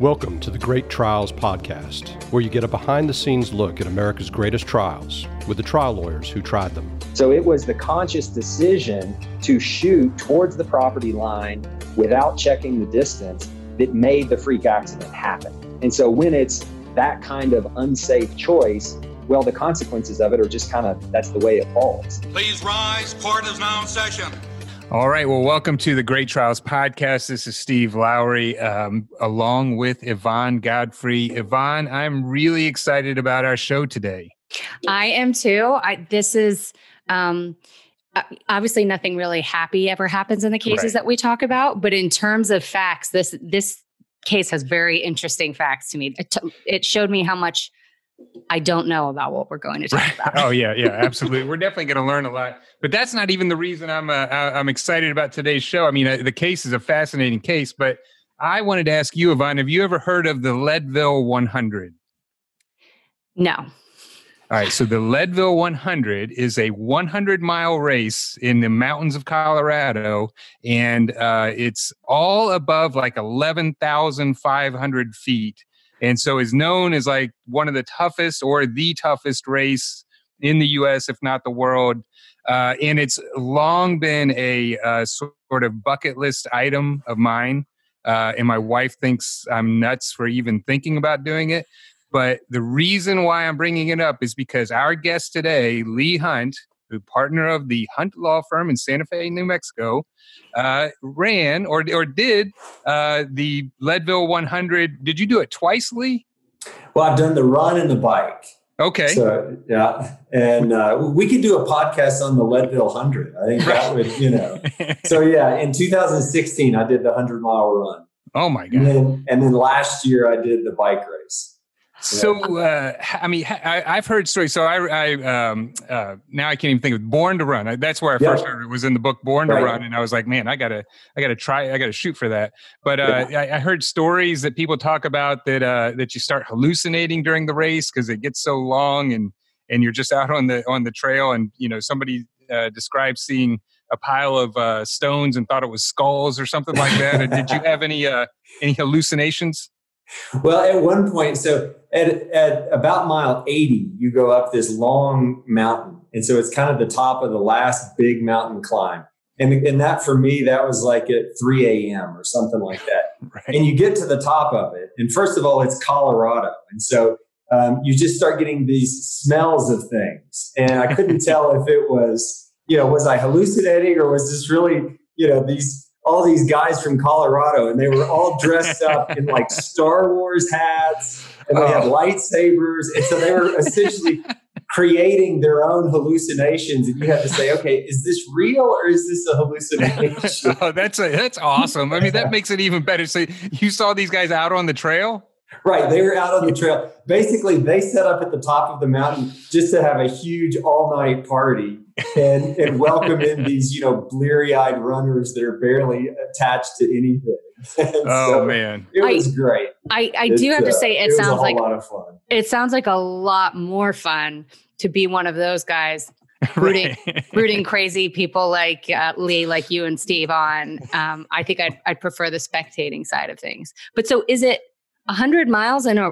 Welcome to the Great Trials Podcast, where you get a behind the scenes look at America's greatest trials with the trial lawyers who tried them. So it was the conscious decision to shoot towards the property line without checking the distance that made the freak accident happen. And so when it's that kind of unsafe choice, well, the consequences of it are just kind of that's the way it falls. Please rise. Court is now in session. All right. Well, welcome to the Great Trials podcast. This is Steve Lowry, um, along with Yvonne Godfrey. Yvonne, I'm really excited about our show today. I am too. I, this is um, obviously nothing really happy ever happens in the cases right. that we talk about, but in terms of facts, this this case has very interesting facts to me. It, t- it showed me how much I don't know about what we're going to talk about. oh yeah, yeah, absolutely. we're definitely going to learn a lot. But that's not even the reason I'm uh, I'm excited about today's show. I mean, uh, the case is a fascinating case, but I wanted to ask you, Yvonne, have you ever heard of the Leadville 100? No. All right, so the Leadville 100 is a 100 mile race in the mountains of Colorado, and uh, it's all above like 11,500 feet and so is known as like one of the toughest or the toughest race in the U.S., if not the world. Uh, and it's long been a uh, sort of bucket list item of mine. Uh, and my wife thinks I'm nuts for even thinking about doing it. But the reason why I'm bringing it up is because our guest today, Lee Hunt, partner of the Hunt Law Firm in Santa Fe, New Mexico, uh, ran or or did uh, the Leadville 100. Did you do it twice, Lee? Well, I've done the run and the bike. Okay. So yeah, and uh, we could do a podcast on the Leadville 100. I think that would, you know. so yeah, in 2016, I did the 100 mile run. Oh my god! And then, and then last year, I did the bike race. So, uh, I mean, I, have heard stories. So, I, I um, uh, now I can't even think of Born to Run. That's where I first heard it was in the book Born right. to Run, and I was like, man, I gotta, I gotta try, I gotta shoot for that. But uh, yeah. I, I, heard stories that people talk about that uh, that you start hallucinating during the race because it gets so long, and and you're just out on the on the trail, and you know somebody uh, described seeing a pile of uh, stones and thought it was skulls or something like that. did you have any any hallucinations? Well, at one point, so at, at about mile 80, you go up this long mountain. And so it's kind of the top of the last big mountain climb. And, and that for me, that was like at 3 a.m. or something like that. Right. And you get to the top of it. And first of all, it's Colorado. And so um, you just start getting these smells of things. And I couldn't tell if it was, you know, was I hallucinating or was this really, you know, these all these guys from Colorado, and they were all dressed up in like Star Wars hats, and they had oh. lightsabers, and so they were essentially creating their own hallucinations. And you have to say, okay, is this real or is this a hallucination? oh, that's a, that's awesome. I mean, that makes it even better. So you saw these guys out on the trail. Right. They were out on the trail. Basically, they set up at the top of the mountain just to have a huge all night party and, and welcome in these, you know, bleary eyed runners that are barely attached to anything. oh so man, it was I, great. I, I do have to say, it, it sounds like a lot of fun. It sounds like a lot more fun to be one of those guys rooting, right. rooting crazy people like uh, Lee, like you and Steve on. Um, I think I'd, I'd prefer the spectating side of things. But so is it 100 miles in a,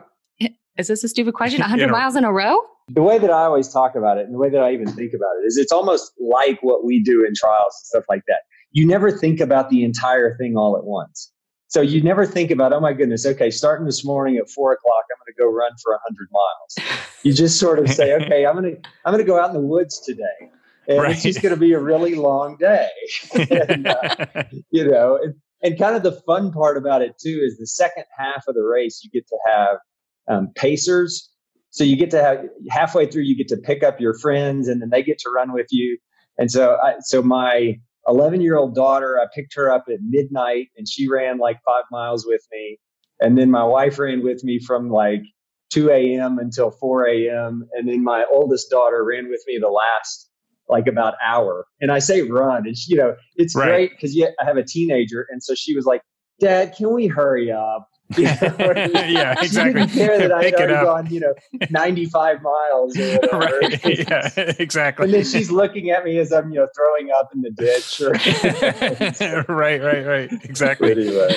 is this a stupid question? 100 miles in a row? The way that I always talk about it and the way that I even think about it is it's almost like what we do in trials and stuff like that. You never think about the entire thing all at once. So you never think about, oh my goodness, okay, starting this morning at four o'clock, I'm going to go run for a hundred miles. You just sort of say, okay, I'm going to, I'm going to go out in the woods today. And right. it's just going to be a really long day. and, uh, you know, and, and kind of the fun part about it too is the second half of the race, you get to have um, pacers so you get to have halfway through, you get to pick up your friends, and then they get to run with you. And so, I, so my 11 year old daughter, I picked her up at midnight, and she ran like five miles with me. And then my wife ran with me from like 2 a.m. until 4 a.m. And then my oldest daughter ran with me the last like about hour. And I say run, and she, you know, it's right. great because I have a teenager, and so she was like, "Dad, can we hurry up?" yeah, exactly. She didn't care that I had already gone, you know, 95 miles or right. Yeah, exactly. And then she's looking at me as I'm, you know, throwing up in the ditch. Or right, right, right. Exactly. Anyway.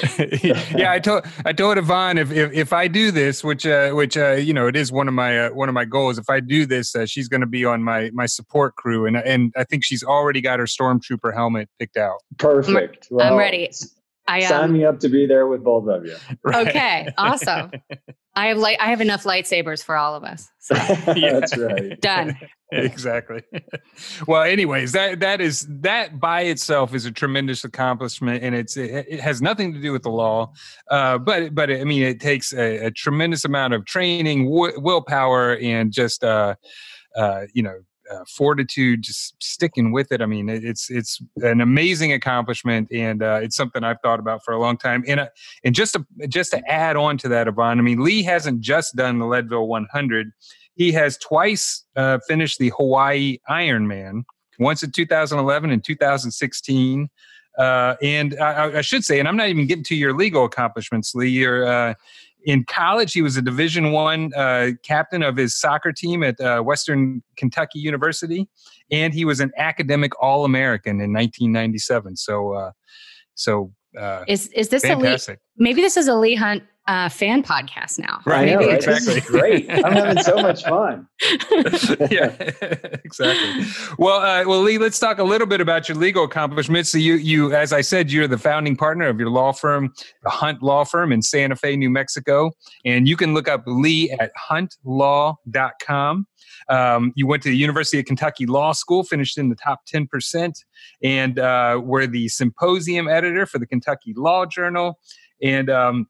yeah, I told I told Yvonne if if, if I do this, which uh, which uh, you know, it is one of my uh, one of my goals. If I do this, uh, she's going to be on my my support crew, and and I think she's already got her stormtrooper helmet picked out. Perfect. Well, I'm ready. I um, sign me up to be there with both of you. Right. Okay, awesome. I have like I have enough lightsabers for all of us. So. yeah. That's right. Done. exactly. well, anyways, that that is that by itself is a tremendous accomplishment, and it's it, it has nothing to do with the law, uh, but but I mean it takes a, a tremendous amount of training, w- willpower, and just uh, uh, you know uh, fortitude, just sticking with it. I mean, it's it's an amazing accomplishment, and uh, it's something I've thought about for a long time. And uh, and just to just to add on to that, Yvonne, I mean, Lee hasn't just done the Leadville 100; he has twice uh, finished the Hawaii Ironman, once in 2011 and 2016. Uh, and I, I, should say, and I'm not even getting to your legal accomplishments, Lee. You're uh, in college he was a division one uh, captain of his soccer team at uh, western kentucky university and he was an academic all-american in 1997 so uh, so uh, is is this fantastic. a Lee, maybe this is a Lee Hunt uh, fan podcast now. Right, know, right? exactly. great. I'm having so much fun. yeah, exactly. Well, uh, well, Lee, let's talk a little bit about your legal accomplishments. So you, you, as I said, you're the founding partner of your law firm, the Hunt Law Firm in Santa Fe, New Mexico, and you can look up Lee at huntlaw.com. Um, you went to the University of Kentucky Law School, finished in the top 10%, and uh, were the symposium editor for the Kentucky Law Journal. And um,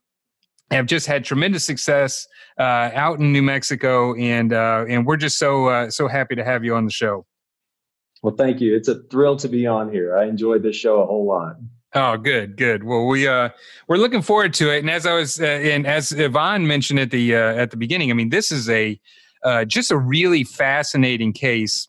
have just had tremendous success uh, out in New Mexico, and uh, and we're just so uh, so happy to have you on the show. Well, thank you. It's a thrill to be on here. I enjoyed this show a whole lot. Oh, good, good. Well, we uh we're looking forward to it. And as I was, uh, and as Yvonne mentioned at the uh, at the beginning, I mean, this is a uh, just a really fascinating case.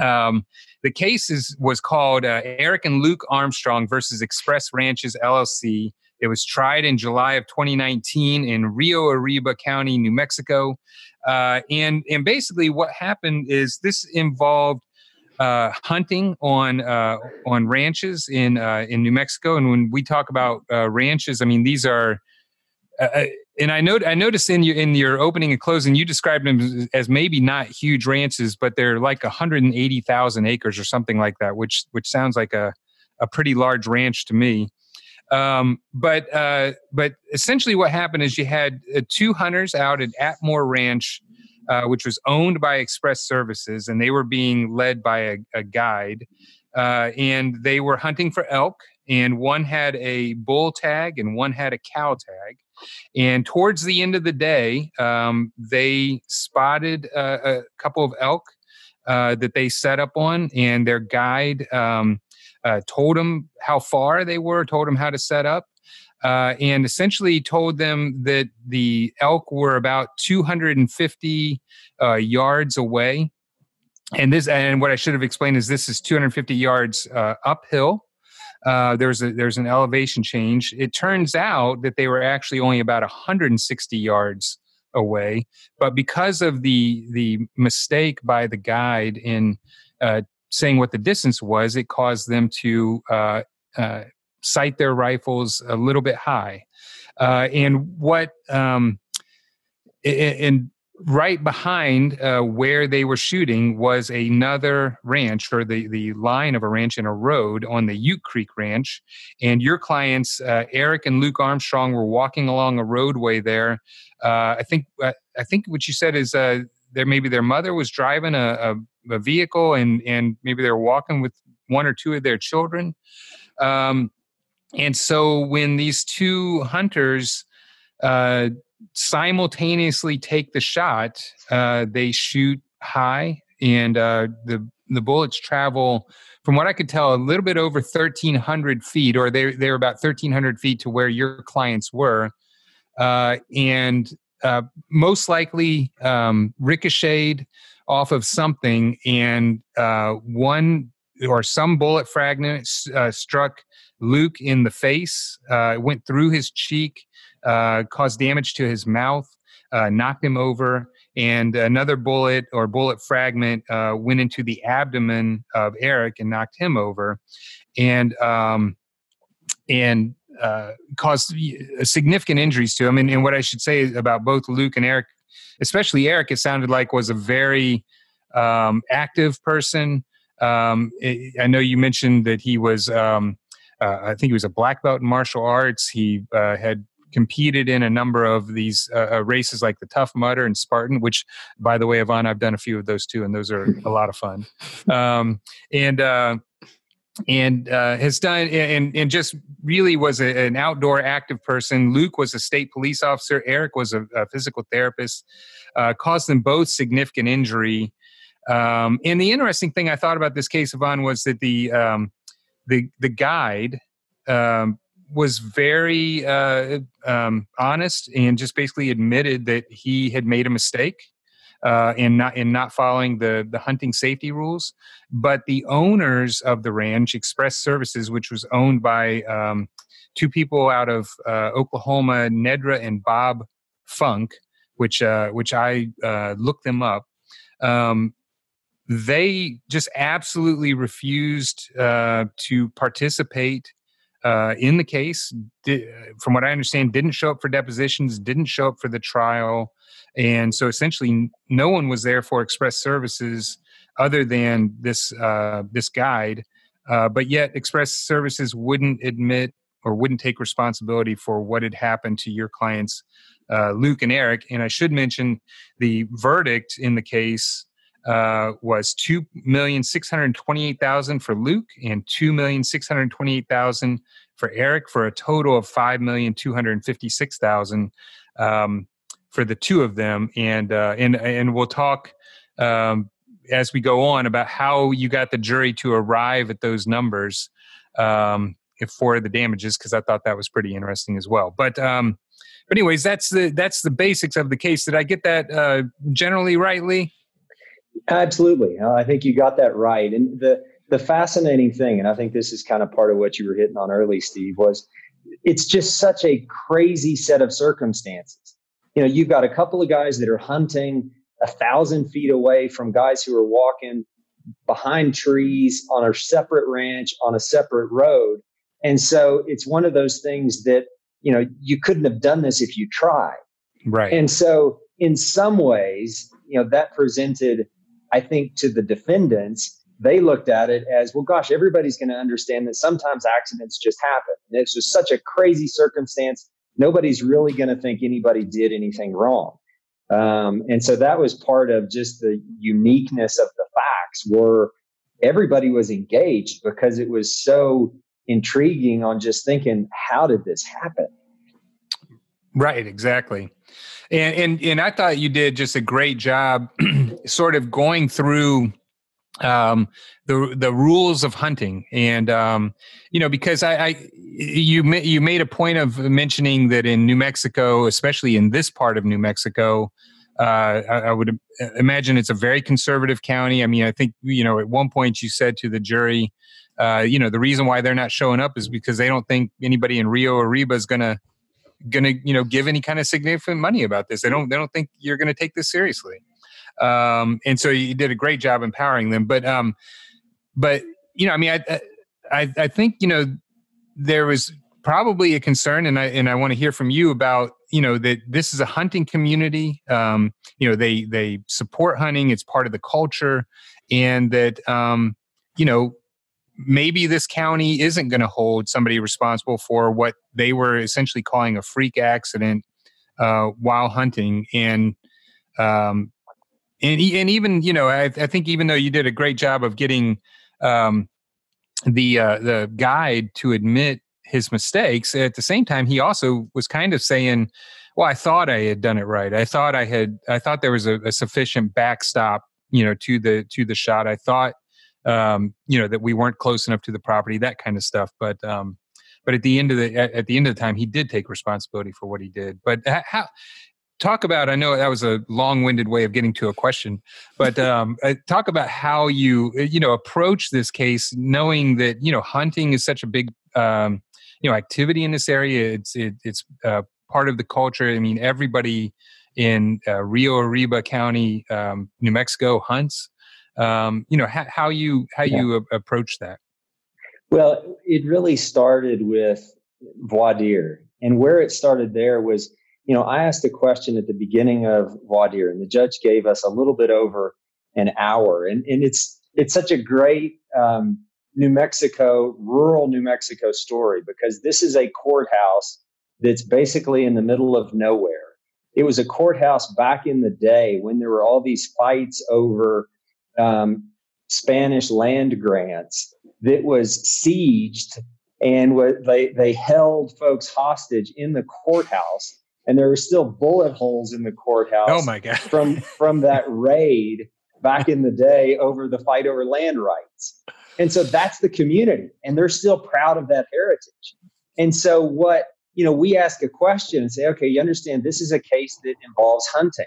Um, the case is was called uh, Eric and Luke Armstrong versus Express Ranches LLC it was tried in July of 2019 in Rio Arriba County, New Mexico. Uh, and, and basically, what happened is this involved uh, hunting on uh, on ranches in uh, in New Mexico. And when we talk about uh, ranches, I mean these are. Uh, and I know I noticed in your in your opening and closing, you described them as maybe not huge ranches, but they're like 180,000 acres or something like that, which which sounds like a a pretty large ranch to me. Um, but uh, but essentially, what happened is you had uh, two hunters out at Atmore Ranch, uh, which was owned by Express Services, and they were being led by a, a guide, uh, and they were hunting for elk. And one had a bull tag, and one had a cow tag. And towards the end of the day, um, they spotted uh, a couple of elk uh, that they set up on, and their guide. Um, uh, told them how far they were, told them how to set up, uh, and essentially told them that the elk were about 250 uh, yards away. And this, and what I should have explained is this is 250 yards uh, uphill. Uh, there's a there's an elevation change. It turns out that they were actually only about 160 yards away, but because of the the mistake by the guide in uh, saying what the distance was, it caused them to uh, uh, sight their rifles a little bit high. Uh, and what, um, and right behind uh, where they were shooting was another ranch or the, the line of a ranch and a road on the Ute Creek Ranch. And your clients, uh, Eric and Luke Armstrong, were walking along a roadway there. Uh, I think I think what you said is there maybe their mother was driving a, a, a, vehicle and and maybe they were walking with one or two of their children. Um, and so when these two hunters uh, simultaneously take the shot uh, they shoot high and uh, the the bullets travel from what I could tell, a little bit over 1,300 feet, or they they're about 1,300 feet to where your clients were, uh, and uh, most likely um, ricocheted off of something, and uh, one or some bullet fragment uh, struck Luke in the face, uh, went through his cheek, uh, caused damage to his mouth, knocked him over, and another bullet or bullet fragment went into the abdomen of Eric and knocked him over, and um, and uh, caused significant injuries to him. And, and, what I should say about both Luke and Eric, especially Eric, it sounded like was a very um, active person. Um, I know you mentioned that he was. Um, uh, I think he was a black belt in martial arts. He uh, had competed in a number of these uh, uh, races like the Tough Mudder and Spartan, which, by the way, Yvonne, I've done a few of those too, and those are a lot of fun. Um, and uh, and uh, has done and and just really was a, an outdoor active person. Luke was a state police officer. Eric was a, a physical therapist. Uh, caused them both significant injury. Um, and the interesting thing I thought about this case, Yvonne, was that the um, the the guide um, was very uh, um, honest and just basically admitted that he had made a mistake uh, in not in not following the the hunting safety rules. But the owners of the ranch, Express Services, which was owned by um, two people out of uh, Oklahoma, Nedra and Bob Funk, which uh, which I uh, looked them up. Um, they just absolutely refused uh, to participate uh, in the case. Did, from what I understand, didn't show up for depositions, didn't show up for the trial, and so essentially, no one was there for express services other than this uh, this guide. Uh, but yet, express services wouldn't admit or wouldn't take responsibility for what had happened to your clients, uh, Luke and Eric. And I should mention the verdict in the case uh, was two million six hundred twenty-eight thousand for Luke and two million six hundred twenty-eight thousand for Eric, for a total of five million two hundred fifty-six thousand um, for the two of them. And uh, and and we'll talk um, as we go on about how you got the jury to arrive at those numbers um, for the damages, because I thought that was pretty interesting as well. But um, but anyways, that's the that's the basics of the case. Did I get that uh, generally rightly? Absolutely. I think you got that right. And the the fascinating thing, and I think this is kind of part of what you were hitting on early, Steve, was it's just such a crazy set of circumstances. You know, you've got a couple of guys that are hunting a thousand feet away from guys who are walking behind trees on a separate ranch on a separate road. And so it's one of those things that, you know, you couldn't have done this if you tried. Right. And so in some ways, you know, that presented I think to the defendants, they looked at it as, well, gosh, everybody's going to understand that sometimes accidents just happen. And it's just such a crazy circumstance. Nobody's really going to think anybody did anything wrong. Um, and so that was part of just the uniqueness of the facts were everybody was engaged because it was so intriguing on just thinking, how did this happen? Right, exactly. And and and I thought you did just a great job, sort of going through um, the the rules of hunting, and um, you know, because I, I you you made a point of mentioning that in New Mexico, especially in this part of New Mexico, uh, I, I, would imagine it's a very conservative county. I mean, I think you know at one point you said to the jury, uh, you know, the reason why they're not showing up is because they don't think anybody in Rio Arriba is going to going to you know give any kind of significant money about this. They don't they don't think you're going to take this seriously. Um, and so you did a great job empowering them. But um, but you know, I mean, I I, I think you know there was probably a concern, and I and I want to hear from you about you know that this is a hunting community. Um, you know, they they support hunting; it's part of the culture, and that um, you know maybe this county isn't going to hold somebody responsible for what they were essentially calling a freak accident uh, while hunting. And um, and and even you know I, I, think even though you did a great job of getting um, the uh, the guide to admit his mistakes at the same time he also was kind of saying well i thought i had done it right. I thought i had i thought there was a, a sufficient backstop you know to the to the shot. I thought um, you know that we weren't close enough to the property, that kind of stuff. But um, but at the end of the at, at the end of the time, he did take responsibility for what he did. But how talk about i know that was a long-winded way of getting to a question but um, uh, talk about how you uh, you know approach this case knowing that you know hunting is such a big um, you know activity in this area. It's it, it's uh, part of the culture. I mean, everybody in uh, Rio Arriba County, um, New Mexico, hunts. Um, you know how, how you how yeah. you a- approach that. Well, it really started with voir dire, and where it started there was, you know, I asked a question at the beginning of voir dire, and the judge gave us a little bit over an hour, and and it's it's such a great um, New Mexico, rural New Mexico story because this is a courthouse that's basically in the middle of nowhere. It was a courthouse back in the day when there were all these fights over um, Spanish land grants that was sieged and what they they held folks hostage in the courthouse and there were still bullet holes in the courthouse oh my god. from from that raid back in the day over the fight over land rights. And so that's the community and they're still proud of that heritage. And so what you know we ask a question and say okay you understand this is a case that involves hunting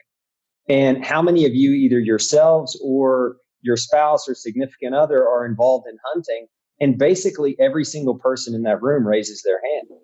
and how many of you either yourselves or your spouse or significant other are involved in hunting? And basically every single person in that room raises their hand.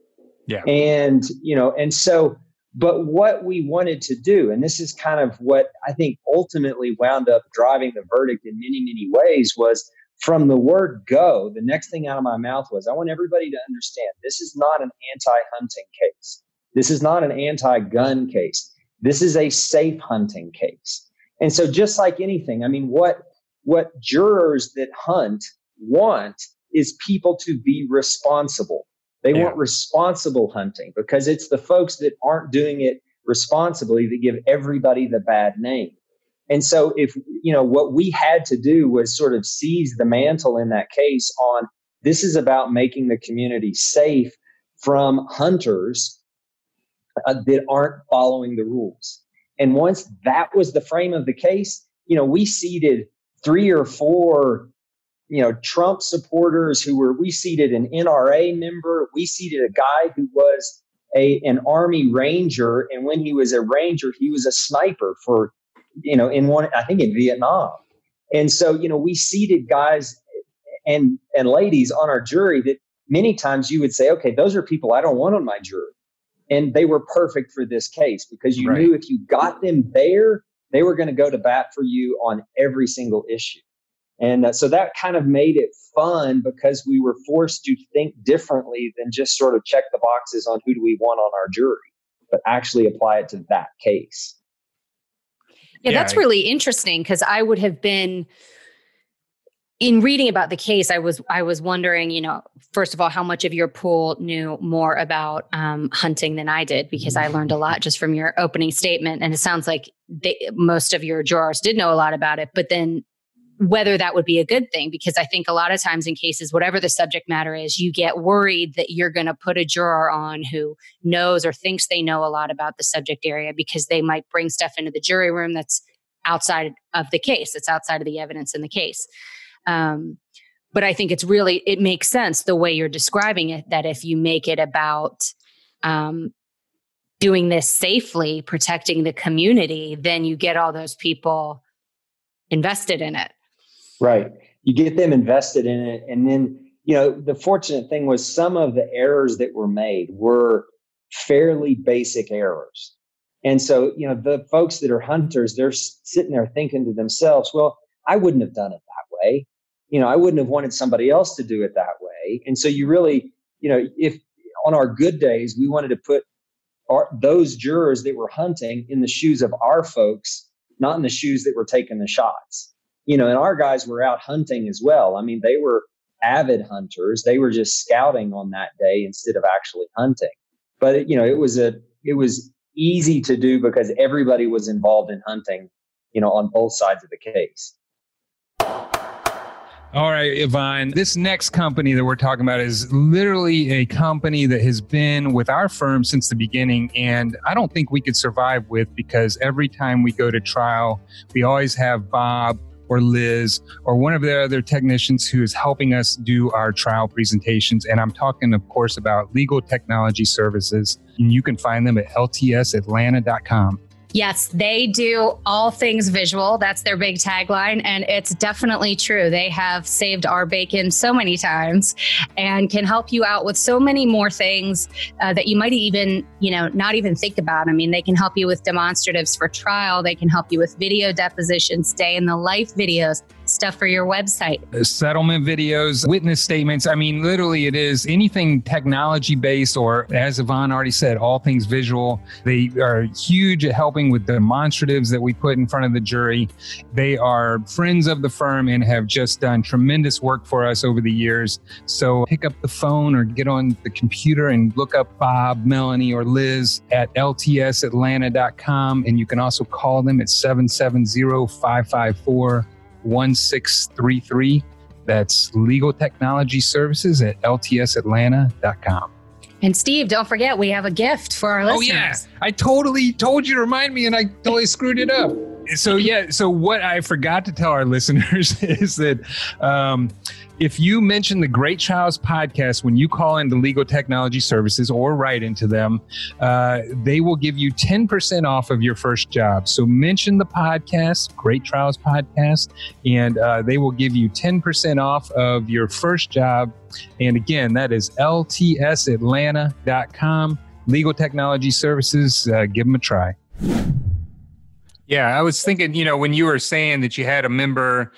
Yeah. And you know and so but what we wanted to do and this is kind of what i think ultimately wound up driving the verdict in many many ways was from the word go the next thing out of my mouth was i want everybody to understand this is not an anti-hunting case. This is not an anti-gun case this is a safe hunting case and so just like anything i mean what what jurors that hunt want is people to be responsible. They yeah. want responsible hunting because it's the folks that aren't doing it responsibly that give everybody the bad name. And so if you know what we had to do was sort of seize the mantle in that case on this is about making the community safe from hunters uh, that aren't following the rules. And once that was the frame of the case, you know, we seated three or four you know Trump supporters who were we seated an NRA member, we seated a guy who was a an army ranger and when he was a ranger he was a sniper for you know in one I think in Vietnam. And so you know we seated guys and and ladies on our jury that many times you would say okay those are people I don't want on my jury. And they were perfect for this case because you right. knew if you got them there they were going to go to bat for you on every single issue. And uh, so that kind of made it fun because we were forced to think differently than just sort of check the boxes on who do we want on our jury, but actually apply it to that case. Yeah, yeah that's really interesting because I would have been in reading about the case, I was I was wondering, you know, first of all, how much of your pool knew more about um, hunting than I did, because I learned a lot just from your opening statement, and it sounds like they, most of your jurors did know a lot about it. But then, whether that would be a good thing, because I think a lot of times in cases, whatever the subject matter is, you get worried that you're going to put a juror on who knows or thinks they know a lot about the subject area because they might bring stuff into the jury room that's outside of the case, that's outside of the evidence in the case. Um, but I think it's really it makes sense the way you're describing it that if you make it about um, doing this safely, protecting the community, then you get all those people invested in it. Right. You get them invested in it, and then you know the fortunate thing was some of the errors that were made were fairly basic errors. And so, you know, the folks that are hunters, they're sitting there thinking to themselves, well, I wouldn't have done it that way you know, I wouldn't have wanted somebody else to do it that way. And so you really, you know, if on our good days we wanted to put our, those jurors that were hunting in the shoes of our folks, not in the shoes that were taking the shots. You know, and our guys were out hunting as well. I mean, they were avid hunters. They were just scouting on that day instead of actually hunting. But you know, it was a it was easy to do because everybody was involved in hunting, you know, on both sides of the case. All right, Yvonne. This next company that we're talking about is literally a company that has been with our firm since the beginning. And I don't think we could survive with because every time we go to trial, we always have Bob or Liz or one of the other technicians who is helping us do our trial presentations. And I'm talking, of course, about legal technology services. And you can find them at ltsatlanta.com. Yes, they do all things visual. That's their big tagline. And it's definitely true. They have saved our bacon so many times and can help you out with so many more things uh, that you might even, you know, not even think about. I mean, they can help you with demonstratives for trial, they can help you with video depositions, day in the life videos stuff for your website? Uh, settlement videos, witness statements. I mean, literally, it is anything technology based, or as Yvonne already said, all things visual. They are huge at helping with demonstratives that we put in front of the jury. They are friends of the firm and have just done tremendous work for us over the years. So pick up the phone or get on the computer and look up Bob, Melanie, or Liz at ltsatlanta.com. And you can also call them at 770 554 1633. That's Legal Technology Services at ltsatlanta.com. And Steve, don't forget, we have a gift for our listeners. Oh, yeah. I totally told you to remind me and I totally screwed it up. So, yeah. So, what I forgot to tell our listeners is that um, if you mention the Great Trials podcast when you call into Legal Technology Services or write into them, uh, they will give you 10% off of your first job. So mention the podcast, Great Trials Podcast, and uh, they will give you 10% off of your first job. And again, that is ltsatlanta.com. Legal Technology Services, uh, give them a try. Yeah, I was thinking, you know, when you were saying that you had a member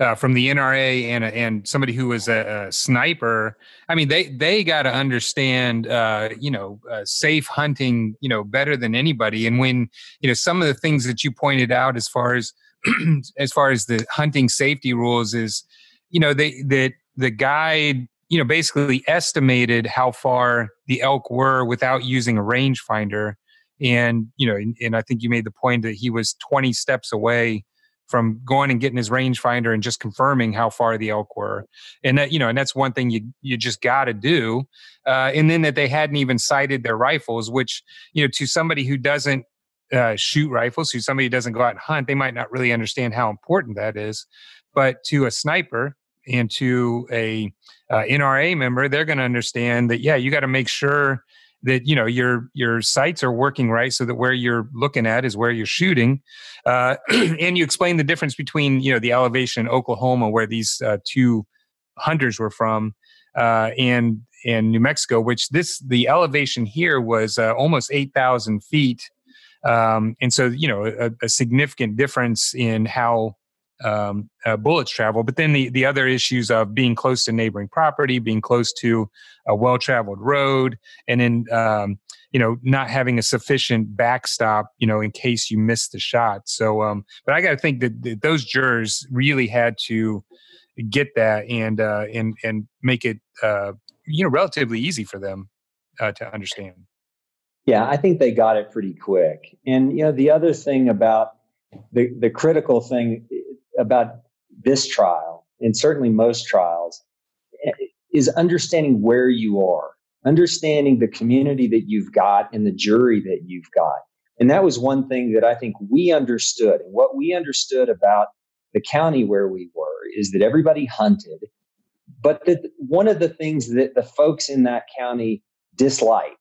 uh, from the NRA and and somebody who was a, a sniper. I mean, they they got to understand, uh, you know, uh, safe hunting, you know, better than anybody. And when you know some of the things that you pointed out as far as as far as the hunting safety rules is, you know, they that the guide you know basically estimated how far the elk were without using a rangefinder and you know and, and, i think you made the point that he was 20 steps away from going and getting his rangefinder and just confirming how far the elk were. And that, you know, and that's one thing you you just got to do. Uh, and then that they hadn't even sighted their rifles, which you know, to somebody who doesn't uh, shoot rifles, who somebody who doesn't go out and hunt, they might not really understand how important that is. But to a sniper and to a uh, NRA member, they're going to understand that yeah, you got to make sure that you know your your sights are working right so that where you're looking at is where you're shooting. Uh, and you explain the difference between you know the elevation in oklahoma where these uh, two hunters were from uh, and and new mexico which this the elevation here was uh, almost 8000 feet. Um, and so you know a, a significant difference in how um, uh, bullets travel. But then the, the other issues of being close to neighboring property, being close to a well traveled road, and then um, you know not having a sufficient backstop, you know, in case you miss the shot. So, um, but I got to think that, that, those jurors really had to get that and uh, and and make it uh, you know relatively easy for them uh, to understand. Yeah, I think they got it pretty quick. And you know, the other thing about the the critical thing about this trial, and certainly most trials, eh, is understanding where you are, understanding the community that you've got and the jury that you've got. And that was one thing that I think we understood. And what we understood about the county where we were is that everybody hunted, but that one of the things that the folks in that county dislike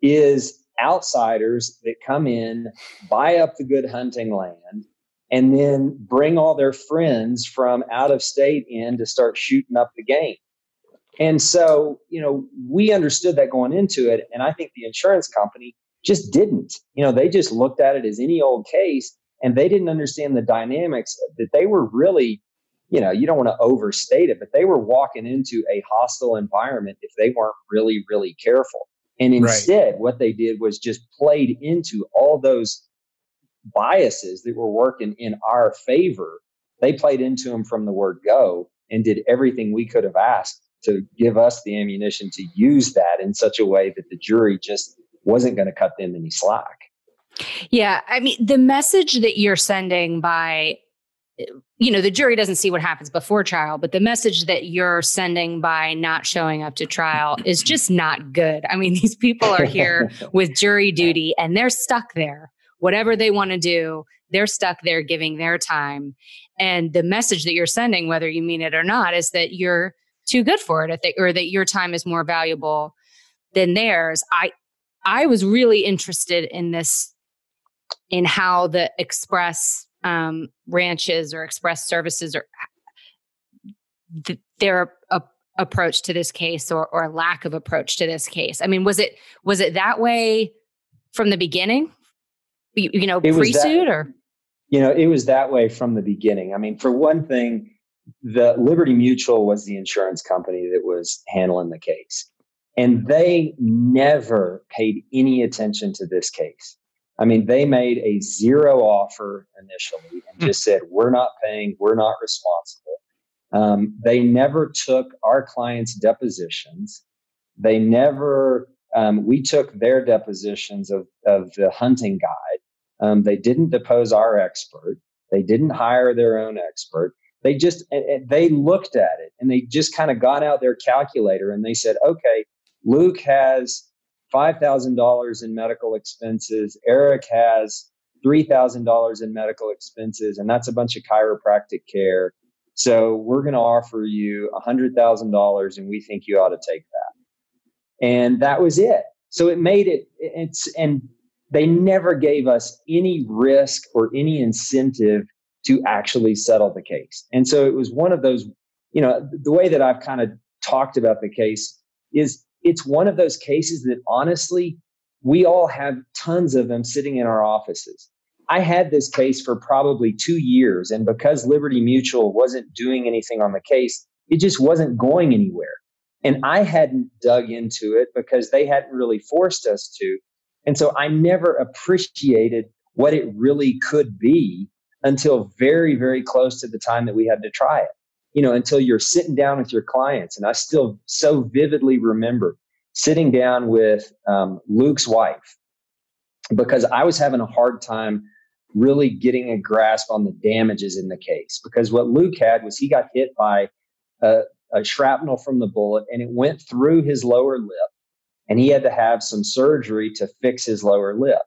is outsiders that come in, buy up the good hunting land, and then bring all their friends from out of state in to start shooting up the game. And so, you know, we understood that going into it. And I think the insurance company just didn't. You know, they just looked at it as any old case and they didn't understand the dynamics that they were really, you know, you don't want to overstate it, but they were walking into a hostile environment if they weren't really, really careful. And instead, right. what they did was just played into all those biases that were working in our favor, they played into them from the word go and did everything we could have asked to give us the ammunition to use that in such a way that the jury just wasn't going to cut them any slack. Yeah. I mean, the message that you're sending by, you know, the jury doesn't see what happens before trial, but the message that you're sending by not showing up to trial is just not good. I mean, these people are here with jury duty and they're stuck there whatever they want to do, they're stuck there giving their time. And the message that you're sending, whether you mean it or not, is that you're too good for it, or that your time is more valuable than theirs. I I was really interested in this in how the express um, ranches or express services or th- their a- approach to this case or or lack of approach to this case? I mean, was it was it that way from the beginning? You, you know, pre suit or you know, it was that way from the beginning. I mean, for one thing, the Liberty Mutual was the insurance company that was handling the case. And they never paid any attention to this case. I mean, they made a zero offer initially and hmm. just said, we're not paying, we're not responsible. Um, they never took our clients' depositions. They never, um, we took their depositions of, of the hunting guide. Um, they didn't depose our expert. They didn't hire their own expert. They just, they looked at it and they just kind of got out their calculator and they said, okay, Luke has $5,000 in medical expenses. Eric has $3,000 in medical expenses, and that's a bunch of chiropractic care. So we're going to offer you a $100,000 and we think you ought to take that. And that was it. So it made it, it's, and they never gave us any risk or any incentive to actually settle the case. And so it was one of those, you know, the way that I've kind of talked about the case is it's one of those cases that honestly, we all have tons of them sitting in our offices. I had this case for probably two years, and because Liberty Mutual wasn't doing anything on the case, it just wasn't going anywhere. And I hadn't dug into it because they hadn't really forced us to. And so I never appreciated what it really could be until very, very close to the time that we had to try it you know, until you're sitting down with your clients. And I still so vividly remember sitting down with um, Luke's wife because I was having a hard time really getting a grasp on the damages in the case. Because what Luke had was he got hit by a, a shrapnel from the bullet and it went through his lower lip. And he had to have some surgery to fix his lower lip.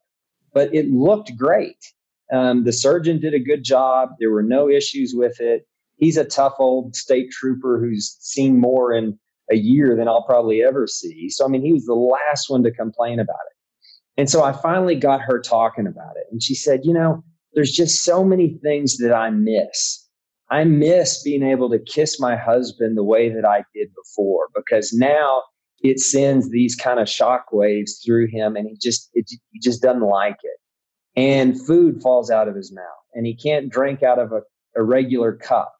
But it looked great. Um, the surgeon did a good job. There were no issues with it he's a tough old state trooper who's seen more in a year than I'll probably ever see. So, I mean, he was the last one to complain about it. And so I finally got her talking about it. And she said, you know, there's just so many things that I miss. I miss being able to kiss my husband the way that I did before because now it sends these kind of shock waves through him and he just it, he just doesn't like it. And food falls out of his mouth and he can't drink out of a, a regular cup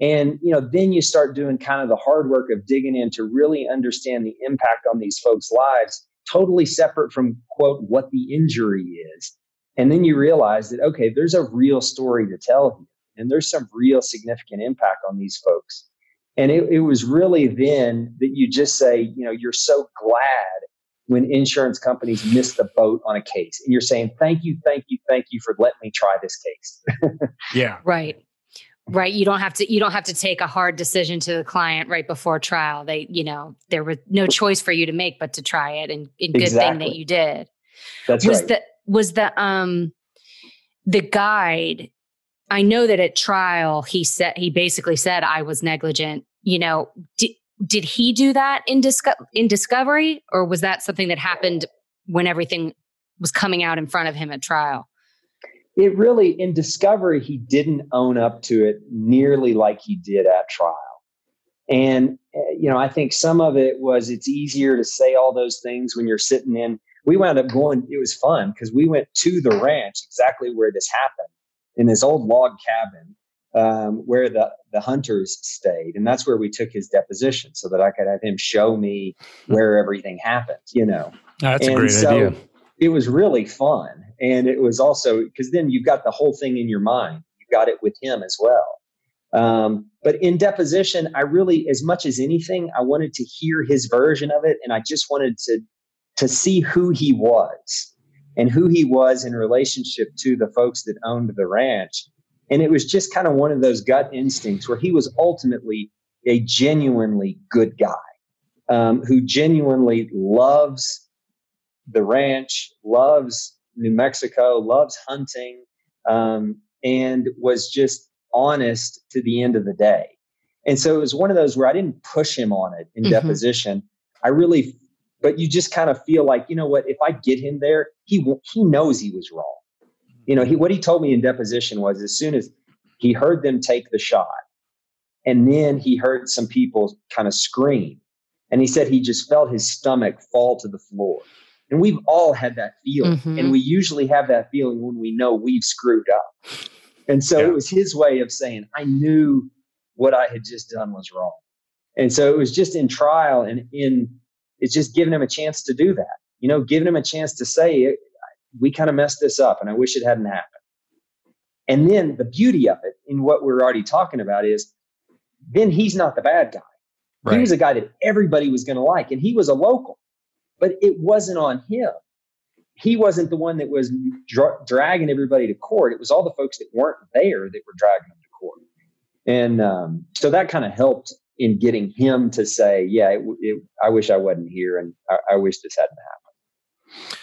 and you know, then you start doing kind of the hard work of digging in to really understand the impact on these folks' lives, totally separate from quote what the injury is. And then you realize that okay, there's a real story to tell here, and there's some real significant impact on these folks. And it, it was really then that you just say, you know, you're so glad when insurance companies miss the boat on a case. And you're saying thank you thank you thank you for letting me try this case. Yeah. Right. Right. You don't have to you don't have to take a hard decision to the client right before trial. They you know there was no choice for you to make but to try it and, and good exactly. thing that you did. That's was right. the was the um the guide i know that at trial he said he basically said i was negligent you know did, did he do that in disco- in discovery? Or was that something that happened when everything was coming out in front of him at trial? It really in discovery he didn't own up to it nearly like he did at trial. And eh, you know i think some of it was it's easier to say all those things when you're sitting in we wound up going it was fun because we went to the ranch exactly where this happened in this old log cabin um, where the, the hunters stayed and that's where we took his deposition so that i could have him show me where everything happened you know that's and a great so, idea it was really fun. And it was also because then you've got the whole thing in your mind. you've got it with him as well. Um, but in deposition, I really, as much as anything, I wanted to hear his version of it, and I just wanted to to see who he was and who he was in relationship to the folks that owned the ranch. And it was just kind of one of those gut instincts where he was ultimately a genuinely good guy um, who genuinely loves the ranch, loves New Mexico, loves hunting, um, and was just honest to the end of the day. And so it was one of those where I didn't push him on it in mm-hmm. deposition. I really, but you just kind of feel like, you know what? If I get him there, he he knows he was wrong. You know, he what he told me in deposition was as soon as he heard them take the shot, and then he heard some people kind of scream, and he said he just felt his stomach fall to the floor. And we've all had that feeling, Mhm. and we usually have that feeling when we know we've screwed up. And so Yeah. it was his way of saying, I knew what I had just done was wrong. And so it was just in trial and in it's just giving him a chance to do that. You know, giving him a chance to say, we kind of messed this up and I wish it hadn't happened. And then the beauty of it in what we're already talking about is then he's not the bad guy. He was a guy that everybody was going to like and he was a local, but it wasn't on him. He wasn't the one that was dra- dragging everybody to court. It was all the folks that weren't there that were dragging them to court. And um, so that kind of helped in getting him to say, "Yeah, it, it, I wish I wasn't here, and I, I wish this hadn't happened."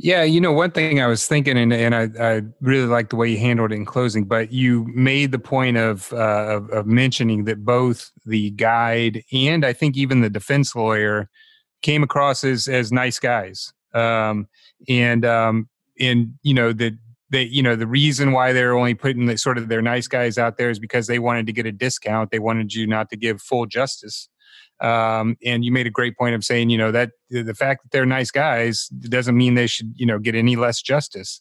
Yeah, you know, one thing I was thinking, and, and I, I really like the way you handled it in closing, but you made the point of, uh, of of mentioning that both the guide and I think even the defense lawyer came across as as nice guys, um, and um, and you know that they you know the reason why they're only putting the, sort of their nice guys out there is because they wanted to get a discount. They wanted you not to give full justice. Um, and you made a great point of saying, you know, that the fact that they're nice guys doesn't mean they should, you know, get any less justice.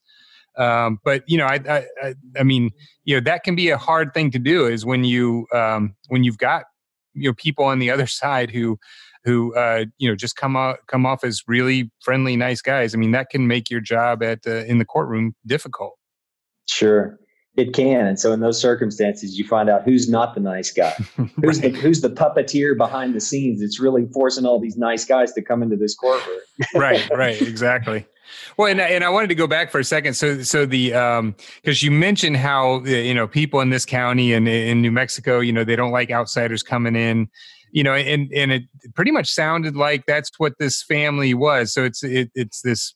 Um, but you know, I, I, I, mean, you know, that can be a hard thing to do. Is when you, um, when you've got, you know, people on the other side who, who, uh, you know, just come off, come off as really friendly, nice guys. I mean, that can make your job at in the courtroom difficult. Sure, it can. And so, in those circumstances, you find out who's not the nice guy, who's the who's the puppeteer behind the scenes. It's really forcing all these nice guys to come into this courtroom. right, right, exactly. Well, and, and I wanted to go back for a second. So, so the um, because you mentioned how uh, you know people in this county and in New Mexico, you know, they don't like outsiders coming in, you know, and and it pretty much sounded like that's what this family was. So it's it, it's this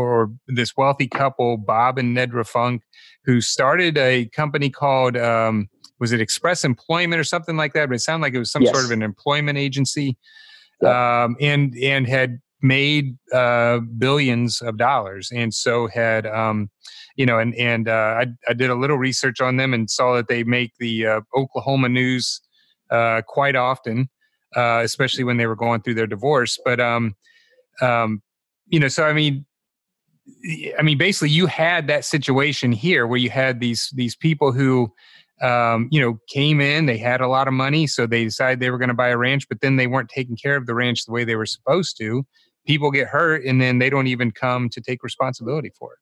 or this wealthy couple, Bob and Nedra Funk, who started a company called um, was it Express Employment or something like that? But it sounded like it was some Yes. sort of an employment agency, Yeah. um, and and had made uh, billions of dollars, and so had um, you know, and and uh, I I did a little research on them and saw that they make the uh, Oklahoma news uh, quite often, uh, especially when they were going through their divorce. But um, um, you know, so I mean, I mean, basically, you had that situation here where you had these these people who, um, you know, came in. They had a lot of money, so they decided they were going to buy a ranch, but then they weren't taking care of the ranch the way they were supposed to. People get hurt, and then they don't even come to take responsibility for it.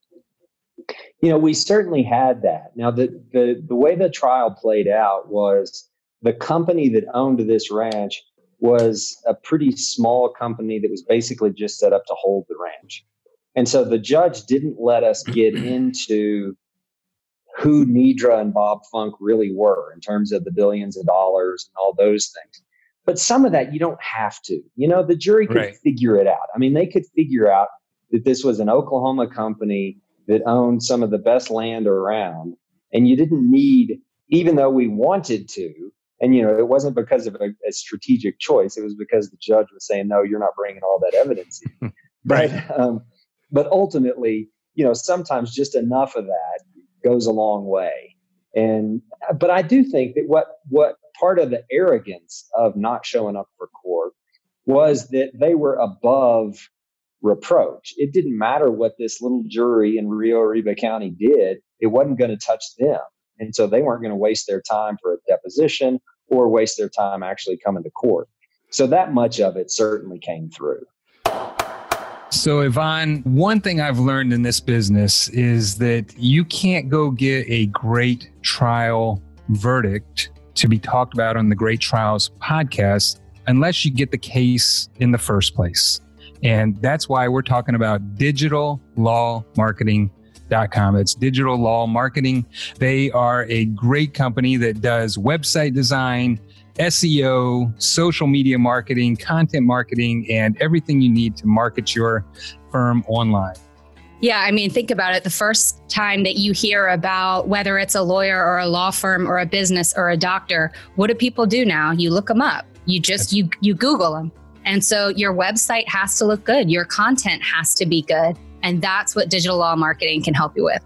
You know, we certainly had that. Now, the the the way the trial played out was the company that owned this ranch was a pretty small company that was basically just set up to hold the ranch. And so the judge didn't let us get into who Nedra and Bob Funk really were in terms of the billions of dollars and all those things. But some of that you don't have to. You know, the jury could Right. figure it out. I mean, they could figure out that this was an Oklahoma company that owned some of the best land around. And you didn't need, even though we wanted to, and you know, it wasn't because of a, a strategic choice. It was because the judge was saying, "No, you're not bringing all that evidence." In. Right. But, um, but ultimately, you know, sometimes just enough of that goes a long way. And but I do think that what what part of the arrogance of not showing up for court was that they were above reproach. It didn't matter what this little jury in Rio Arriba County did; it wasn't going to touch them, and so they weren't going to waste their time for a deposition or waste their time actually coming to court. So that much of it certainly came through. So, Yvonne, one thing I've learned in this business is that you can't go get a great trial verdict to be talked about on the Great Trials podcast unless you get the case in the first place. And that's why we're talking about digital law marketing.com. It's digital law marketing. They are a great company that does website design, SEO, social media marketing, content marketing, and everything you need to market your firm online. Yeah, I mean, think about it. The first time that you hear about whether it's a lawyer or a law firm or a business or a doctor, what do people do now? You look them up. You just you you Google them. And so your website has to look good. Your content has to be good. And that's what digital law marketing can help you with.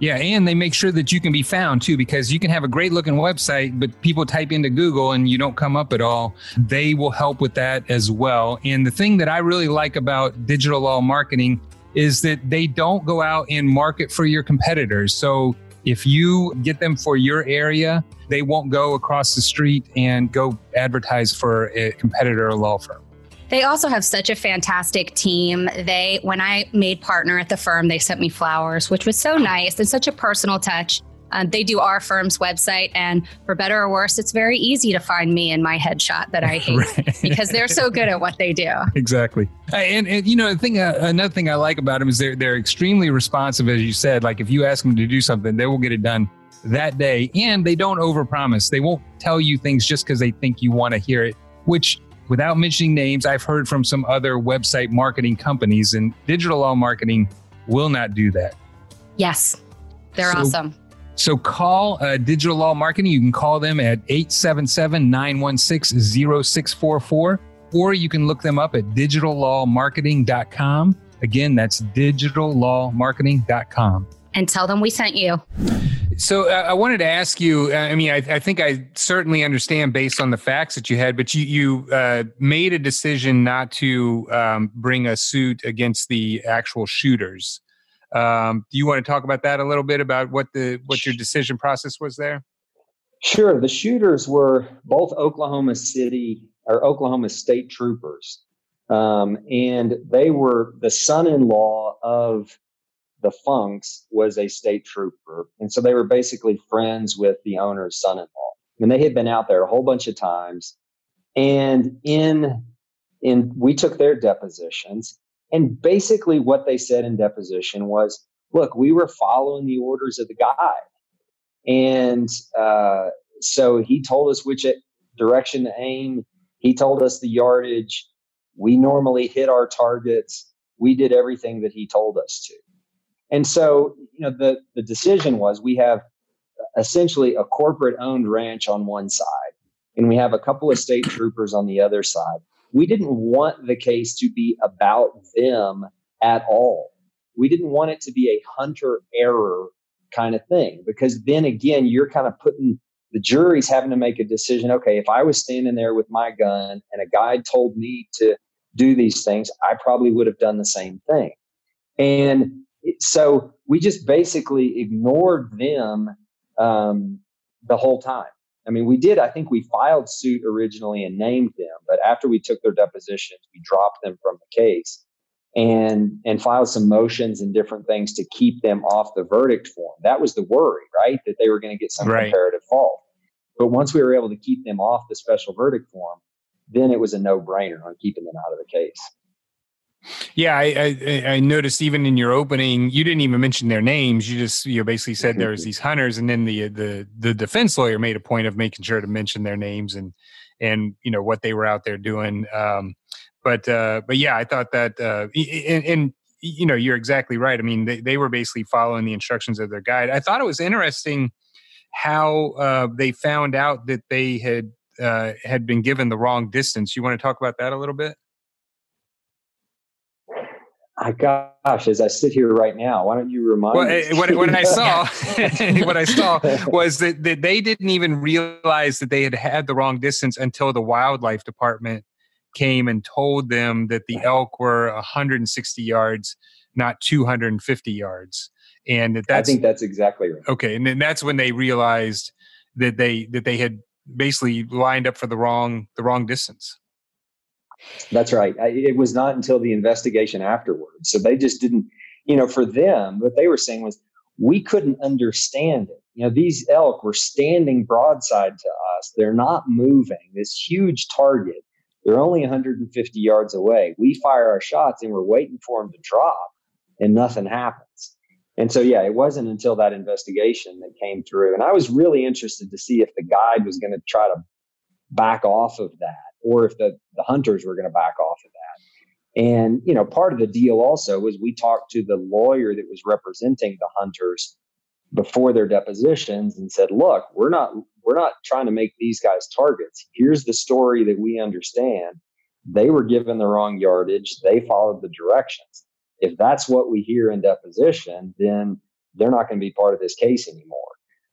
Yeah, and they make sure that you can be found too, because you can have a great looking website, but people type into Google and you don't come up at all. They will help with that as well. And the thing that I really like about digital law marketing is that they don't go out and market for your competitors. So if you get them for your area, they won't go across the street and go advertise for a competitor or law firm. They also have such a fantastic team. They, when I made partner at the firm, they sent me flowers, which was so nice and such a personal touch. Um, they do our firm's website, and for better or worse, it's very easy to find me in my headshot that I hate right. because they're so good at what they do. Exactly, and, and you know the thing, uh, another thing I like about them is they're they're extremely responsive, as you said. Like if you ask them to do something, they will get it done that day, and they don't overpromise. They won't tell you things just because they think you want to hear it, which without mentioning names, I've heard from some other website marketing companies, and digital law marketing will not do that. Yes, they're so, awesome. So call uh, Digital Law Marketing. You can call them at 877 916 0644, or you can look them up at digitallawmarketing.com. Again, that's digitallawmarketing.com. And tell them we sent you. So uh, I wanted to ask you. Uh, I mean, I, I, think I certainly understand based on the facts that you had, but you you uh, made a decision not to um, bring a suit against the actual shooters. Um, do you want to talk about that a little bit about what the what your decision process was there? Sure. The shooters were both Oklahoma City or Oklahoma State troopers, um, and they were the son-in-law of the Funks was a state trooper. And so they were basically friends with the owner's son in law. And they had been out there a whole bunch of times. And in, in, we took their depositions. And basically what they said in deposition was, look, we were following the orders of the guide. And uh, so he told us which direction to aim. He told us the yardage. We normally hit our targets. We did everything that he told us to. And so, you know, the, the decision was we have essentially a corporate owned ranch on one side and we have a couple of state troopers on the other side. We didn't want the case to be about them at all. We didn't want it to be a hunter error kind of thing because then again, you're kind of putting the jury's having to make a decision. Okay, if I was standing there with my gun and a guide told me to do these things, I probably would have done the same thing. And so we just basically ignored them um, the whole time. I mean, we did. I think we filed suit originally and named them, but after we took their depositions, we dropped them from the case and and filed some motions and different things to keep them off the verdict form. That was the worry, right? That they were going to get some right. comparative fault. But once we were able to keep them off the special verdict form, then it was a no brainer on keeping them out of the case. Yeah, I, I, I noticed even in your opening, you didn't even mention their names. You just you basically said there was mm-hmm. these hunters, and then the the the defense lawyer made a point of making sure to mention their names and and you know what they were out there doing. Um, but uh, but yeah, I thought that uh, and, and you know you're exactly right. I mean, they they were basically following the instructions of their guide. I thought it was interesting how uh, they found out that they had uh, had been given the wrong distance. You want to talk about that a little bit? I gosh, as I sit here right now, why don't you remind well, me? Eh, what, what I saw, what I saw was that, that they didn't even realize that they had had the wrong distance until the wildlife department came and told them that the elk were 160 yards, not 250 yards, and that that's. I think that's exactly right. Okay, and then that's when they realized that they that they had basically lined up for the wrong the wrong distance. That's right. It was not until the investigation afterwards. So they just didn't, you know, for them, what they were saying was we couldn't understand it. You know, these elk were standing broadside to us. They're not moving. This huge target. They're only 150 yards away. We fire our shots and we're waiting for them to drop and nothing happens. And so, yeah, it wasn't until that investigation that came through. And I was really interested to see if the guide was going to try to back off of that or if the, the hunters were going to back off of that. And, you know, part of the deal also was we talked to the lawyer that was representing the hunters before their depositions and said, look, we're not we're not trying to make these guys targets. Here's the story that we understand. They were given the wrong yardage. They followed the directions. If that's what we hear in deposition, then they're not going to be part of this case anymore.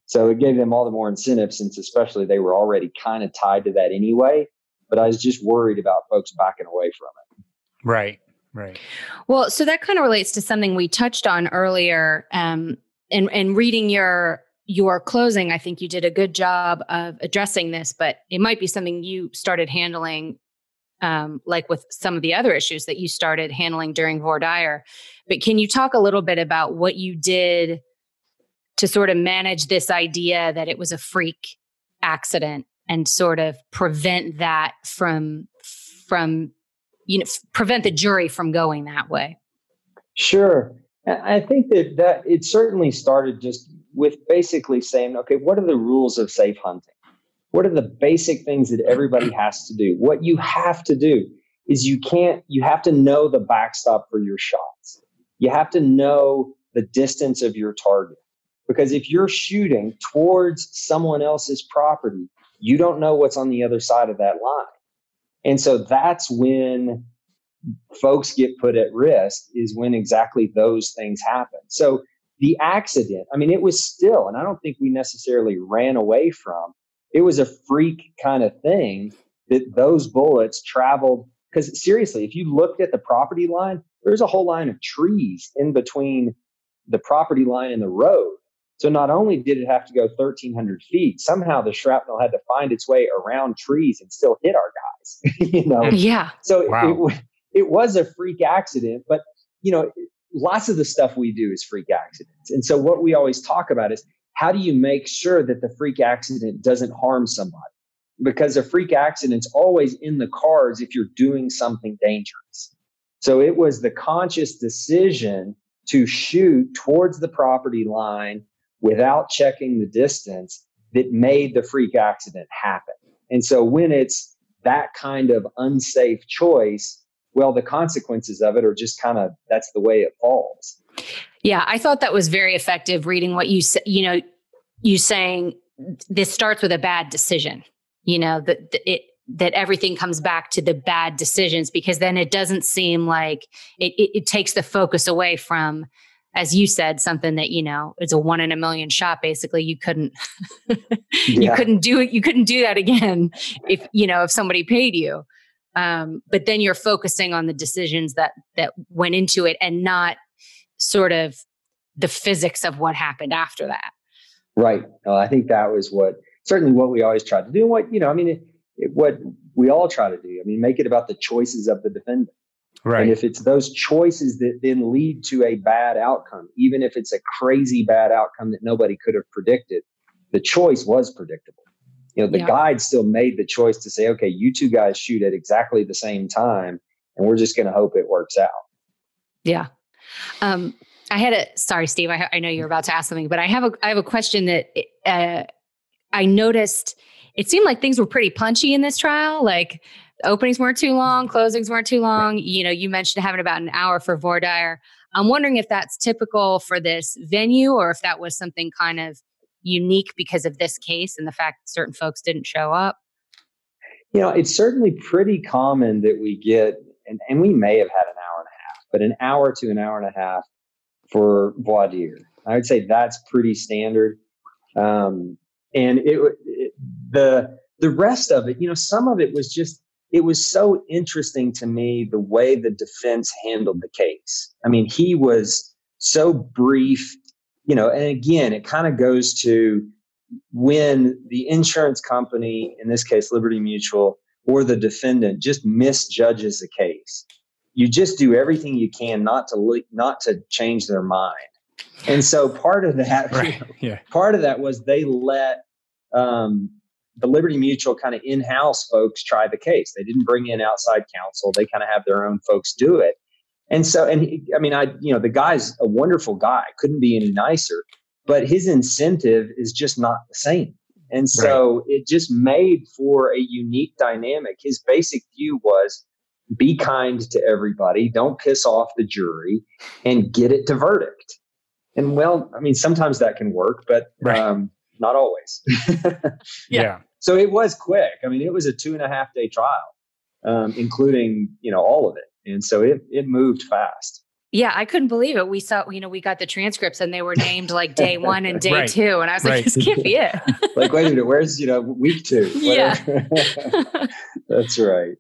So it gave them all the more incentive since especially they were already kind of tied to that anyway. But I was just worried about folks backing away from it. Right. Right. Well, so that kind of relates to something we touched on earlier. Um, and and reading your your closing, I think you did a good job of addressing this, but it might be something you started handling um, like with some of the other issues that you started handling during voir dire. But can you talk a little bit about what you did to sort of manage this idea that it was a freak accident and sort of prevent that from from you know prevent the jury from going that way? Sure. I think that that it certainly started just with basically saying, okay, what are the rules of safe hunting? What are the basic things that everybody has to do? What you have to do is you can't, you have to know the backstop for your shots. You have to know the distance of your target. Because if you're shooting towards someone else's property, you don't know what's on the other side of that line. And so that's when folks get put at risk is when exactly those things happen. So the accident, I mean, it was still, and I don't think we necessarily ran away from, it was a freak kind of thing that those bullets traveled. Because seriously, if you looked at the property line, there's a whole line of trees in between the property line and the road. So not only did it have to go 1,300 feet, somehow the shrapnel had to find its way around trees and still hit our guys. you know, oh, yeah. So wow. it, it was a freak accident, but you know, lots of the stuff we do is freak accidents. And so what we always talk about is how do you make sure that the freak accident doesn't harm somebody? Because a freak accident's always in the cards if you're doing something dangerous. So it was the conscious decision to shoot towards the property line without checking the distance that made the freak accident happen. And so when it's that kind of unsafe choice, well, the consequences of it are just kind of that's the way it falls. Yeah, I thought that was very effective reading what you said, you know, you saying this starts with a bad decision, you know, that it that everything comes back to the bad decisions because then it doesn't seem like it, it, it takes the focus away from as you said, something that you know is a one in a million shot. Basically, you couldn't you couldn't do it. You couldn't do that again if you know if somebody paid you. Um, but then you're focusing on the decisions that that went into it, and not sort of the physics of what happened after that. Right. Well, I think that was what certainly what we always tried to do. And what you know, I mean, it, it, what we all try to do. I mean, make it about the choices of the defendant. Right. And if it's those choices that then lead to a bad outcome, even if it's a crazy bad outcome that nobody could have predicted, the choice was predictable. You know, the yeah. guide still made the choice to say, okay, you two guys shoot at exactly the same time, and we're just going to hope it works out. Yeah. Um, I had a sorry, Steve. I, I know you're about to ask something, but I have a I have a question that uh, I noticed. It seemed like things were pretty punchy in this trial. Like openings weren't too long, closings weren't too long. You know, you mentioned having about an hour for voir dire. I'm wondering if that's typical for this venue or if that was something kind of unique because of this case and the fact that certain folks didn't show up. You know, it's certainly pretty common that we get, and, and we may have had an hour and a half, but an hour to an hour and a half for voir dire. I would say that's pretty standard. Um, and it, it, the the rest of it, you know, some of it was just it was so interesting to me the way the defense handled the case. I mean, he was so brief, you know, and again, it kind of goes to when the insurance company, in this case, Liberty Mutual, or the defendant just misjudges the case. You just do everything you can not to not to change their mind. And so part of that, right. yeah. part of that was they let um, the Liberty Mutual kind of in-house folks try the case. They didn't bring in outside counsel. They kind of have their own folks do it. And so, and he, I mean, I, you know, the guy's a wonderful guy, couldn't be any nicer, but his incentive is just not the same. And so right. it just made for a unique dynamic. His basic view was be kind to everybody, don't piss off the jury, and get it to verdict. And well, I mean, sometimes that can work, but right. um, not always. yeah. yeah. So it was quick. I mean, it was a two and a half day trial, um, including you know all of it, and so it it moved fast. Yeah, I couldn't believe it. We saw, you know, we got the transcripts and they were named like day one and day Right. two. And I was like, Right. this can't be it. like, wait a minute, where's you know week two? Yeah. That's right.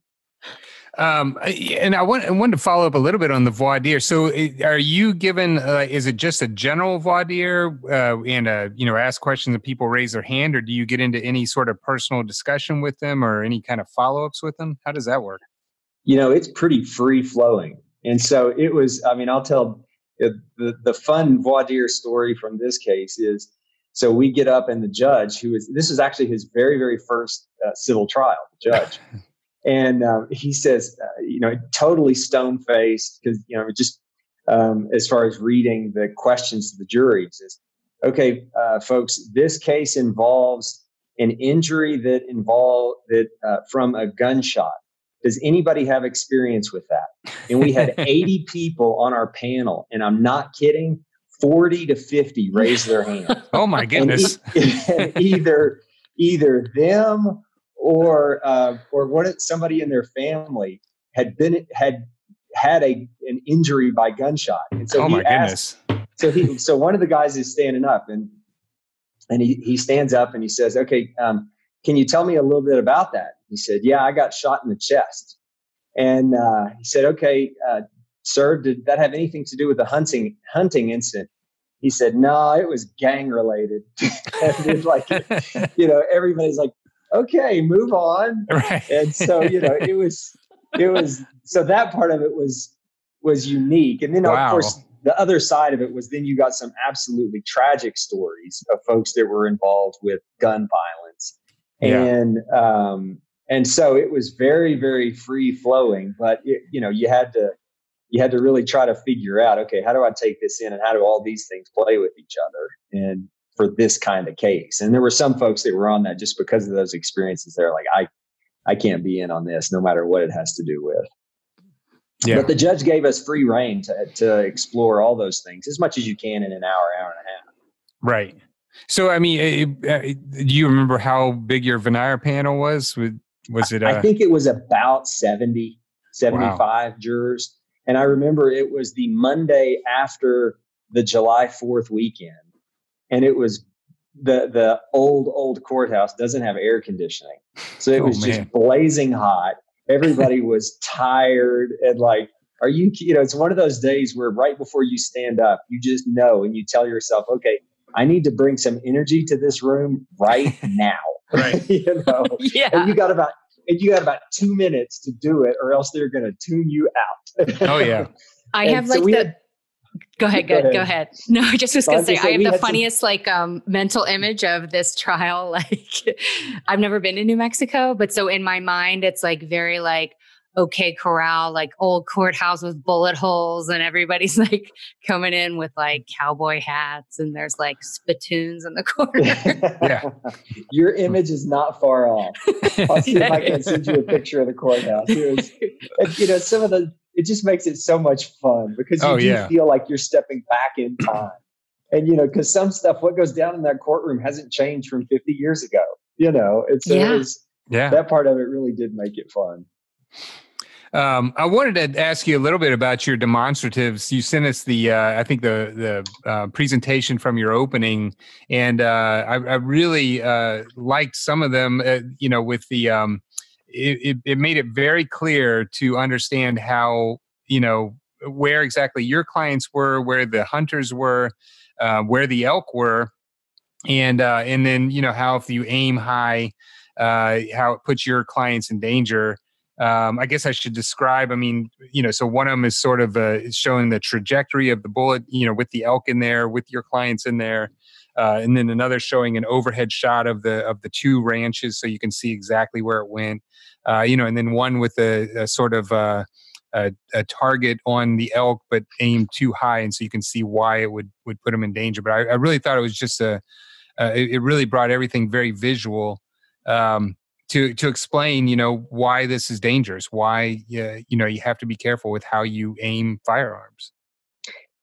Um, and I want I wanted to follow up a little bit on the voir dire. So, are you given? Uh, is it just a general voir dire uh, and uh, you know ask questions and people raise their hand, or do you get into any sort of personal discussion with them or any kind of follow ups with them? How does that work? you know, it's pretty free flowing. And so it was, I mean, I'll tell the, the, the fun voir dire story from this case is so we get up and the judge, who is, this is actually his very, very first uh, civil trial, the judge. and um, he says, uh, you know, totally stone faced because, you know, just um, as far as reading the questions to the jury, says, okay, uh, folks, this case involves an injury that involved that uh, from a gunshot does anybody have experience with that? And we had 80 people on our panel, and I'm not kidding, 40 to 50 raised their hand. Oh my goodness! e- either either them or uh, or one of- somebody in their family had been had had a an injury by gunshot. And so oh he my asked, goodness! so he so one of the guys is standing up and and he, he stands up and he says okay um, can you tell me a little bit about that he said yeah i got shot in the chest and uh, he said okay uh, sir did that have anything to do with the hunting hunting incident he said no it was gang related and it's like you know everybody's like okay move on right. and so you know it was it was so that part of it was was unique and then Wow. of course the other side of it was then you got some absolutely tragic stories of folks that were involved with gun violence Yeah. and um and so it was very very free flowing but it, you know you had to you had to really try to figure out okay how do i take this in and how do all these things play with each other and for this kind of case and there were some folks that were on that just because of those experiences they're like i i can't be in on this no matter what it has to do with Yeah. but the judge gave us free reign to, to explore all those things as much as you can in an hour hour and a half Right. So, I mean, uh, uh, do you remember how big your Venire panel was? With- Was it? Uh, I think it was about 70, 75 jurors. And I remember it was the Monday after the July 4th weekend. And it was the the old, old courthouse doesn't have air conditioning. So it Oh, was man. just blazing hot. Everybody was tired and like, are you, you know, it's one of those days where right before you stand up, you just know and you tell yourself, okay, I need to bring some energy to this room right now. Right. you know, yeah. and you got about and you got about two minutes to do it, or else they're going to tune you out. Oh, yeah. I And have so like we the. had- Go ahead, Go go, go ahead. ahead. No, I just was So gonna say say, I have the had some- funniest like um mental image of this trial. Like I've never been to New Mexico, but so in my mind it's like very like okay corral, like old courthouse with bullet holes, and everybody's like coming in with like cowboy hats, and there's like spittoons in the corner. Yeah. Your image is not far off. I'll see if I can send you a picture of the courthouse. It was, and, you know, some of the it just makes it so much fun because you Oh, do yeah. feel like you're stepping back in time. And you know, because some stuff, what goes down in that courtroom hasn't changed from 50 years ago. You know, it's Yeah. it was, Yeah. that part of it really did make it fun. Um, I wanted to ask you a little bit about your demonstratives. You sent us the, uh, I think the the uh, presentation from your opening, and uh, I, I really uh, liked some of them. Uh, you know, with the, um, it, it, it made it very clear to understand how you know where exactly your clients were, where the hunters were, uh, where the elk were, and uh, and then you know how if you aim high, uh, how it puts your clients in danger um, I guess I should describe. I mean, you know, so one of them is sort of uh, showing the trajectory of the bullet, you know, with the elk in there, with your clients in there, uh, and then another showing an overhead shot of the of the two ranches, so you can see exactly where it went. Uh, you know, and then one with a, a sort of uh, a, a target on the elk, but aimed too high, and so you can see why it would would put them in danger. But I, I really thought it was just a, uh, it, it really brought everything very visual. Um, to to explain you know why this is dangerous why you know you have to be careful with how you aim firearms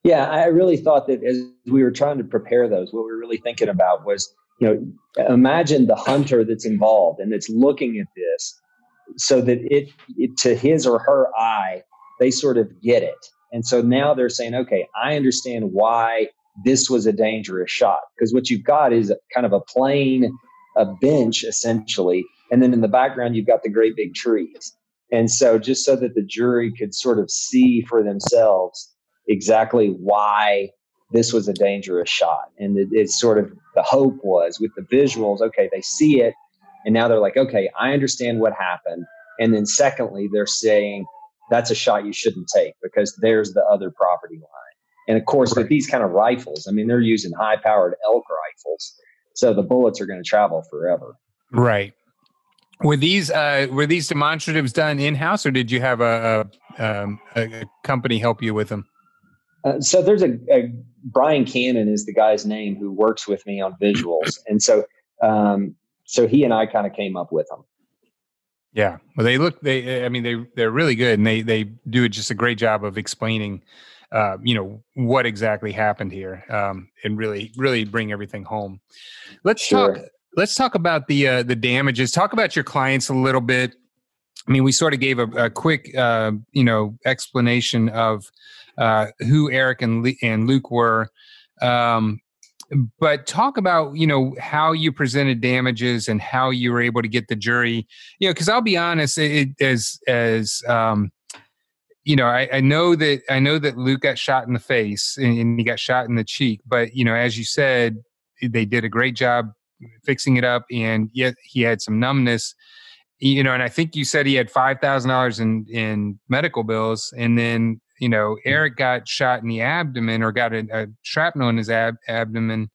Yeah, I really thought that as we were trying to prepare those, what we were really thinking about was, you know, imagine the hunter that's involved and that's looking at this so that it, it to his or her eye, they sort of get it. And so now they're saying, okay, I understand why this was a dangerous shot. Because what you've got is kind of a plain, a bench essentially. And then in the background, you've got the great big trees. And so just so that the jury could sort of see for themselves exactly why this was a dangerous shot. And it, it's sort of the hope was with the visuals, okay, they see it. And now they're like, okay, I understand what happened. And then secondly, they're saying that's a shot you shouldn't take because there's the other property line. And of course, right. with these kind of rifles, I mean, they're using high powered elk rifles. So the bullets are going to travel forever. Right. Were these uh, were these demonstratives done in house, or did you have a, a, um, a company help you with them? Uh, so there's a, a, Brian Cannon is the guy's name who works with me on visuals, and so um, so he and I kind of came up with them. Yeah, well, they look they I mean they they're really good, and they they do just a great job of explaining, uh, you know, what exactly happened here, um, and really really bring everything home. Let's sure. talk. Let's talk about the uh, the damages. Talk about your clients a little bit. I mean, we sort of gave a, a quick, uh, you know, explanation of uh, who Eric and, Le- and Luke were. Um, but talk about you know how you presented damages and how you were able to get the jury you know because i'll be honest it, as as um you know I, I, know that i know that luke got shot in the face and, and, he got shot in the cheek but you know as you said they did a great job fixing it up and yet he had some numbness you know and i think you said he had $5000 in in medical bills and then you know, hmm. Eric got shot in the abdomen or got a, a shrapnel in his ab- abdomen,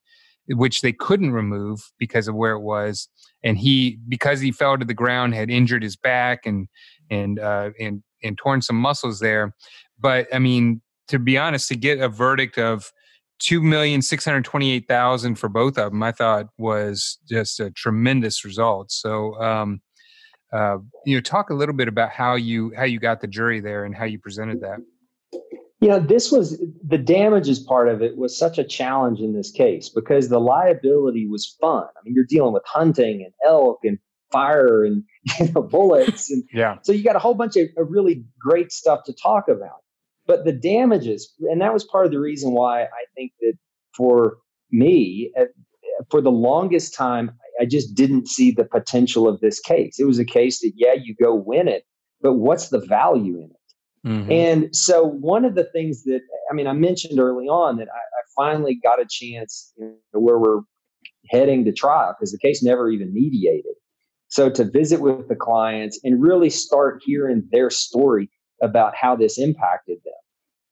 which they couldn't remove because of where it was. And he, because he fell to the ground, had injured his back and and uh, and and torn some muscles there. But I mean, to be honest, to get a verdict of two million six hundred twenty-eight thousand for both of them, I thought was just a tremendous result. So, um, uh, you know, talk a little bit about how you how you got the jury there and how you presented that you know this was the damages part of it was such a challenge in this case because the liability was fun. I mean you're dealing with hunting and elk and fire and you know, bullets and yeah. so you got a whole bunch of, of really great stuff to talk about. But the damages and that was part of the reason why i think that for me eh, for the longest time i just didn't see the potential of this case. It was a case that yeah you go win it but what's the value in it Mm-hmm. And so, one of the things that I mean, I mentioned early on that I, I finally got a chance you know, where we're heading to trial because the case never even mediated. So, to visit with the clients and really start hearing their story about how this impacted them.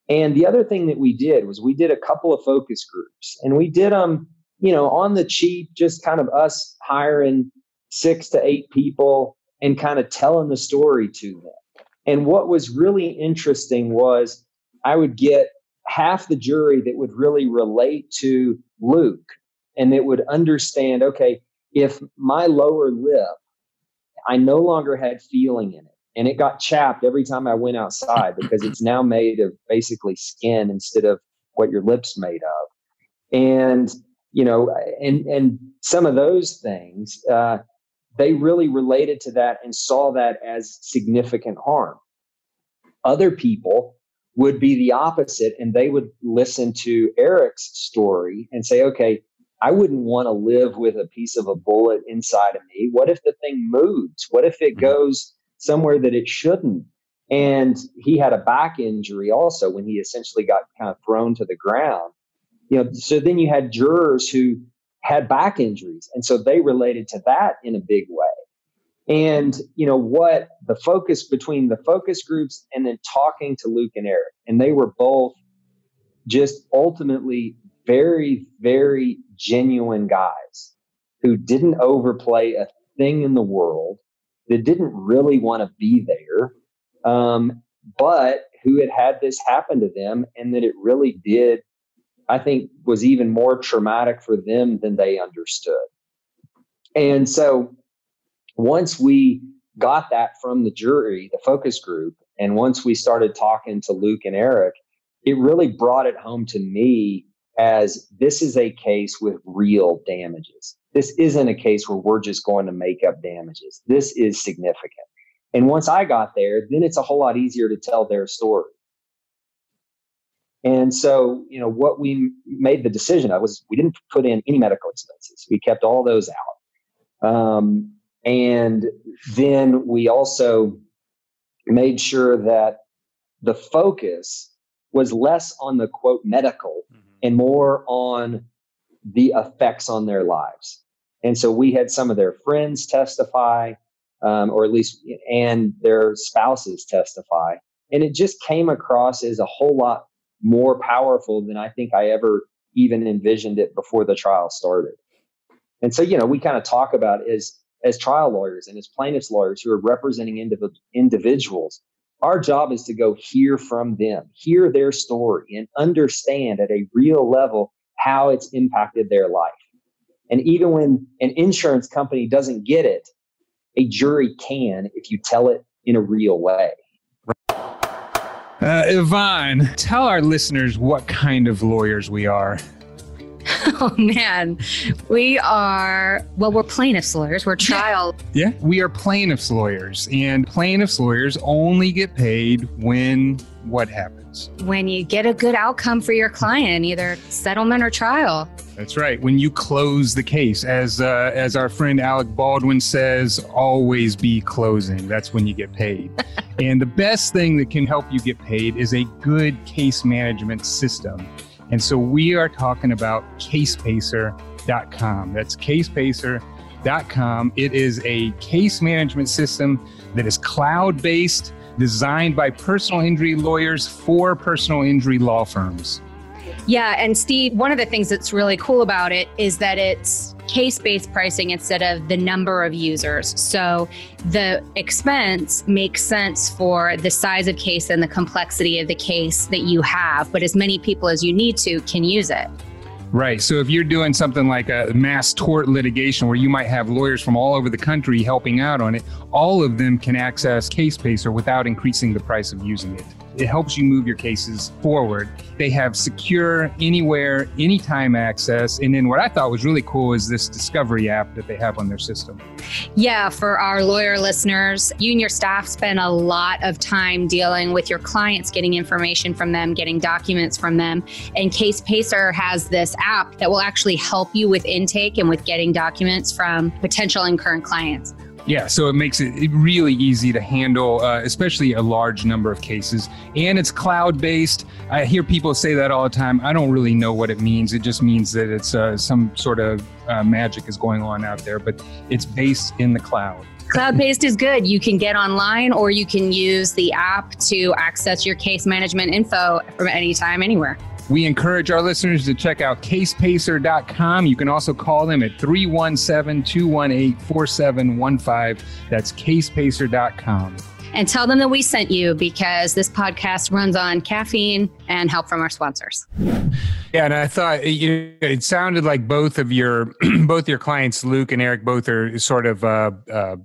And the other thing that we did was we did a couple of focus groups and we did them, you know, on the cheap, just kind of us hiring six to eight people and kind of telling the story to them. And what was really interesting was I would get half the jury that would really relate to Luke and that would understand okay, if my lower lip, I no longer had feeling in it. And it got chapped every time I went outside because it's now made of basically skin instead of what your lips made of. And, you know, and and some of those things, uh, they really related to that and saw that as significant harm. Other people would be the opposite and they would listen to Eric's story and say, okay, I wouldn't want to live with a piece of a bullet inside of me. What if the thing moves? What if it goes somewhere that it shouldn't? And he had a back injury also when he essentially got kind of thrown to the ground. You know, so then you had jurors who had back injuries. And so they related to that in a big way. And, you know, what the focus between the focus groups and then talking to Luke and Eric, and they were both just ultimately very, very genuine guys who didn't overplay a thing in the world, that didn't really want to be there, um, but who had had this happen to them and that it really did, I think, was even more traumatic for them than they understood. And so once we got that from the jury, the focus group, and once we started talking to Luke and Eric, it really brought it home to me as this is a case with real damages. This isn't a case where we're just going to make up damages. This is significant. And once I got there, then it's a whole lot easier to tell their story. And so, you know, what we made the decision of was we didn't put in any medical expenses. We kept all those out. Um, and then we also made sure that the focus was less on the quote medical mm-hmm. and more on the effects on their lives. And so we had some of their friends testify, um, or at least, and their spouses testify. And it just came across as a whole lot more powerful than I think I ever even envisioned it before the trial started. And so, you know, we kind of talk about as as trial lawyers and as plaintiffs lawyers who are representing indiv- individuals, our job is to go hear from them, hear their story, and understand at a real level how it's impacted their life. And even when an insurance company doesn't get it, a jury can if you tell it in a real way. Uh, Yvonne, tell our listeners what kind of lawyers we are. Oh man, we are well. We're plaintiffs lawyers. We're trial. Yeah, we are plaintiffs lawyers, and plaintiffs lawyers only get paid when what happens? When you get a good outcome for your client, either settlement or trial. That's right. When you close the case, as uh, as our friend Alec Baldwin says, always be closing. That's when you get paid. and the best thing that can help you get paid is a good case management system. And so we are talking about casepacer.com. That's casepacer.com. It is a case management system that is cloud based, designed by personal injury lawyers for personal injury law firms. Yeah. And Steve, one of the things that's really cool about it is that it's case based pricing instead of the number of users. So the expense makes sense for the size of case and the complexity of the case that you have, but as many people as you need to can use it. Right. So if you're doing something like a mass tort litigation where you might have lawyers from all over the country helping out on it, all of them can access CasePacer without increasing the price of using it. It helps you move your cases forward. They have secure, anywhere, anytime access. And then what I thought was really cool is this discovery app that they have on their system. Yeah, for our lawyer listeners, you and your staff spend a lot of time dealing with your clients, getting information from them, getting documents from them. And CasePacer has this app that will actually help you with intake and with getting documents from potential and current clients. Yeah, so it makes it really easy to handle, uh, especially a large number of cases. And it's cloud based. I hear people say that all the time. I don't really know what it means. It just means that it's uh, some sort of uh, magic is going on out there, but it's based in the cloud. Cloud based is good. You can get online or you can use the app to access your case management info from anytime, anywhere. We encourage our listeners to check out casepacer.com. You can also call them at 317 218 4715. That's casepacer.com. And tell them that we sent you because this podcast runs on caffeine and help from our sponsors. Yeah, and I thought you know, it sounded like both of your both your clients, Luke and Eric, both are sort of uh, uh,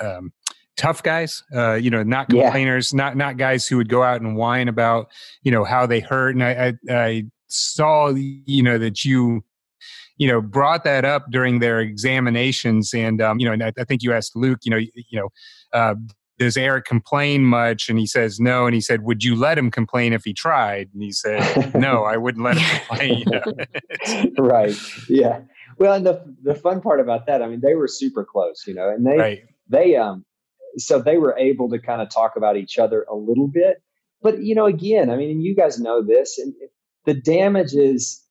um, tough guys, uh, you know, not complainers, yeah. not not guys who would go out and whine about, you know, how they hurt. And I, I, I saw, you know, that you, you know, brought that up during their examinations, and um, you know, and I, I think you asked Luke, you know, you know, uh, does Eric complain much? And he says no. And he said, would you let him complain if he tried? And he said, no, I wouldn't let him complain. right. Yeah. Well, and the the fun part about that, I mean, they were super close, you know, and they right. they um so they were able to kind of talk about each other a little bit. But you know, again, I mean, you guys know this, and the damage is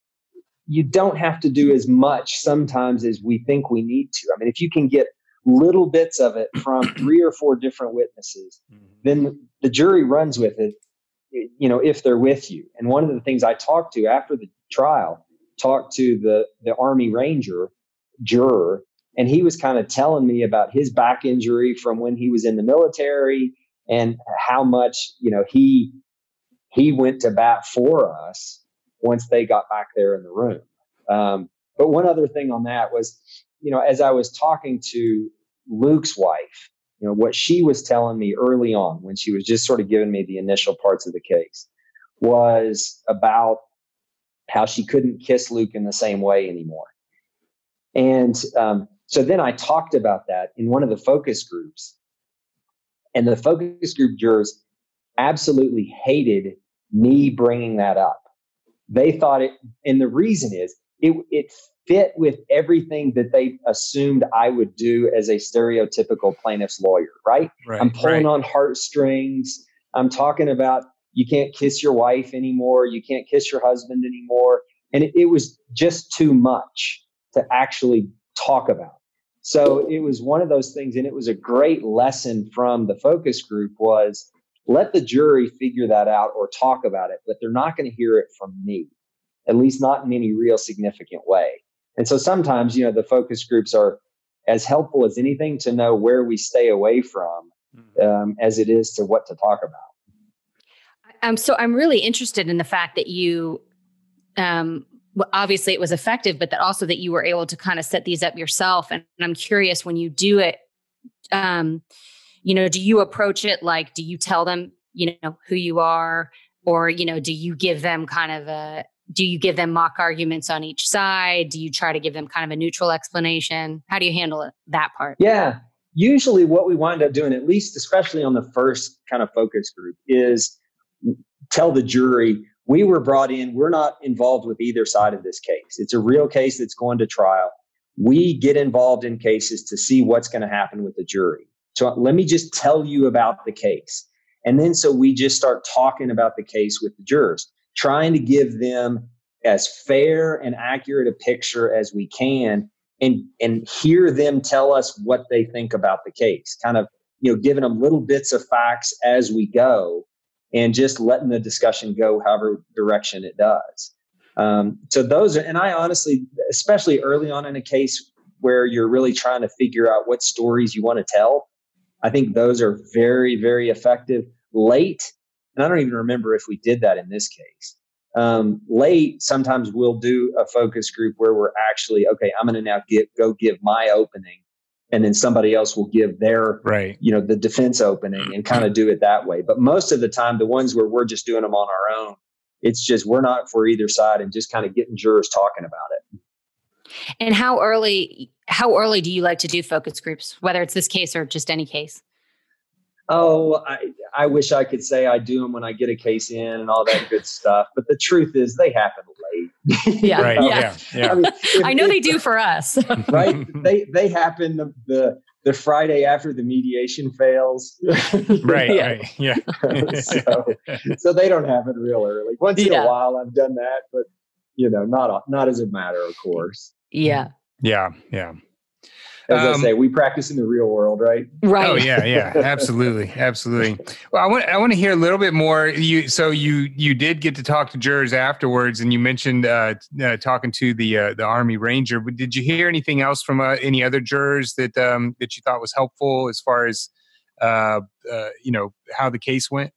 you don't have to do as much sometimes as we think we need to. I mean, if you can get little bits of it from three or four different witnesses, mm-hmm. then the jury runs with it. You know, if they're with you. And one of the things I talked to after the trial, talked to the the Army Ranger juror and he was kind of telling me about his back injury from when he was in the military and how much you know he he went to bat for us once they got back there in the room. Um, but one other thing on that was you know as i was talking to luke's wife you know what she was telling me early on when she was just sort of giving me the initial parts of the case was about how she couldn't kiss luke in the same way anymore. And um, so then I talked about that in one of the focus groups. And the focus group jurors absolutely hated me bringing that up they thought it, and the reason is it, it fit with everything that they assumed I would do as a stereotypical plaintiff's lawyer, right? right I'm pulling right. on heartstrings. I'm talking about you can't kiss your wife anymore. You can't kiss your husband anymore. And it, it was just too much to actually talk about. So it was one of those things, and it was a great lesson from the focus group was let the jury figure that out or talk about it, but they're not going to hear it from me, at least not in any real significant way. And so sometimes, you know, the focus groups are as helpful as anything to know where we stay away from Mm-hmm. um, as it is to what to talk about. Um, so I'm really interested in the fact that you, um, well, obviously it was effective, but that also that you were able to kind of set these up yourself. And, and I'm curious when you do it, um, you know, do you approach it like, do you tell them, you know, who you are, or you know, do you give them kind of a, do you give them mock arguments on each side? Do you try to give them kind of a neutral explanation? How do you handle it, that part? Yeah. Usually, what we wind up doing, at least especially on the first kind of focus group, is tell the jury we were brought in, we're not involved with either side of this case. It's a real case that's going to trial. We get involved in cases to see what's going to happen with the jury. So let me just tell you about the case. And then so we just start talking about the case with the jurors, trying to give them as fair and accurate a picture as we can and and hear them tell us what they think about the case kind of you know giving them little bits of facts as we go and just letting the discussion go however direction it does um, so those are and i honestly especially early on in a case where you're really trying to figure out what stories you want to tell i think those are very very effective late and i don't even remember if we did that in this case um, late, sometimes we'll do a focus group where we're actually okay. I'm going to now get go give my opening, and then somebody else will give their right. you know the defense opening and kind of mm-hmm. do it that way. But most of the time, the ones where we're just doing them on our own, it's just we're not for either side and just kind of getting jurors talking about it. And how early how early do you like to do focus groups, whether it's this case or just any case? Oh, I, I wish I could say I do them when I get a case in and all that good stuff. But the truth is, they happen late. Yeah, Right. yeah. Yeah. Yeah. I, mean, if- I know they do for us. right? they they happen the, the the Friday after the mediation fails. Right. Yeah. Right. Yeah. so, so they don't happen real early. Once in Yeah. a while, I've done that, but you know, not not as a matter of course. yeah. yeah. Yeah. As Um, I say, we practice in the real world, right? Right. Oh yeah, yeah, absolutely, absolutely. Well, I want I want to hear a little bit more. You so you you did get to talk to jurors afterwards, and you mentioned uh, uh, talking to the uh, the Army Ranger. But did you hear anything else from uh, any other jurors that um, that you thought was helpful as far as uh, uh, you know how the case went?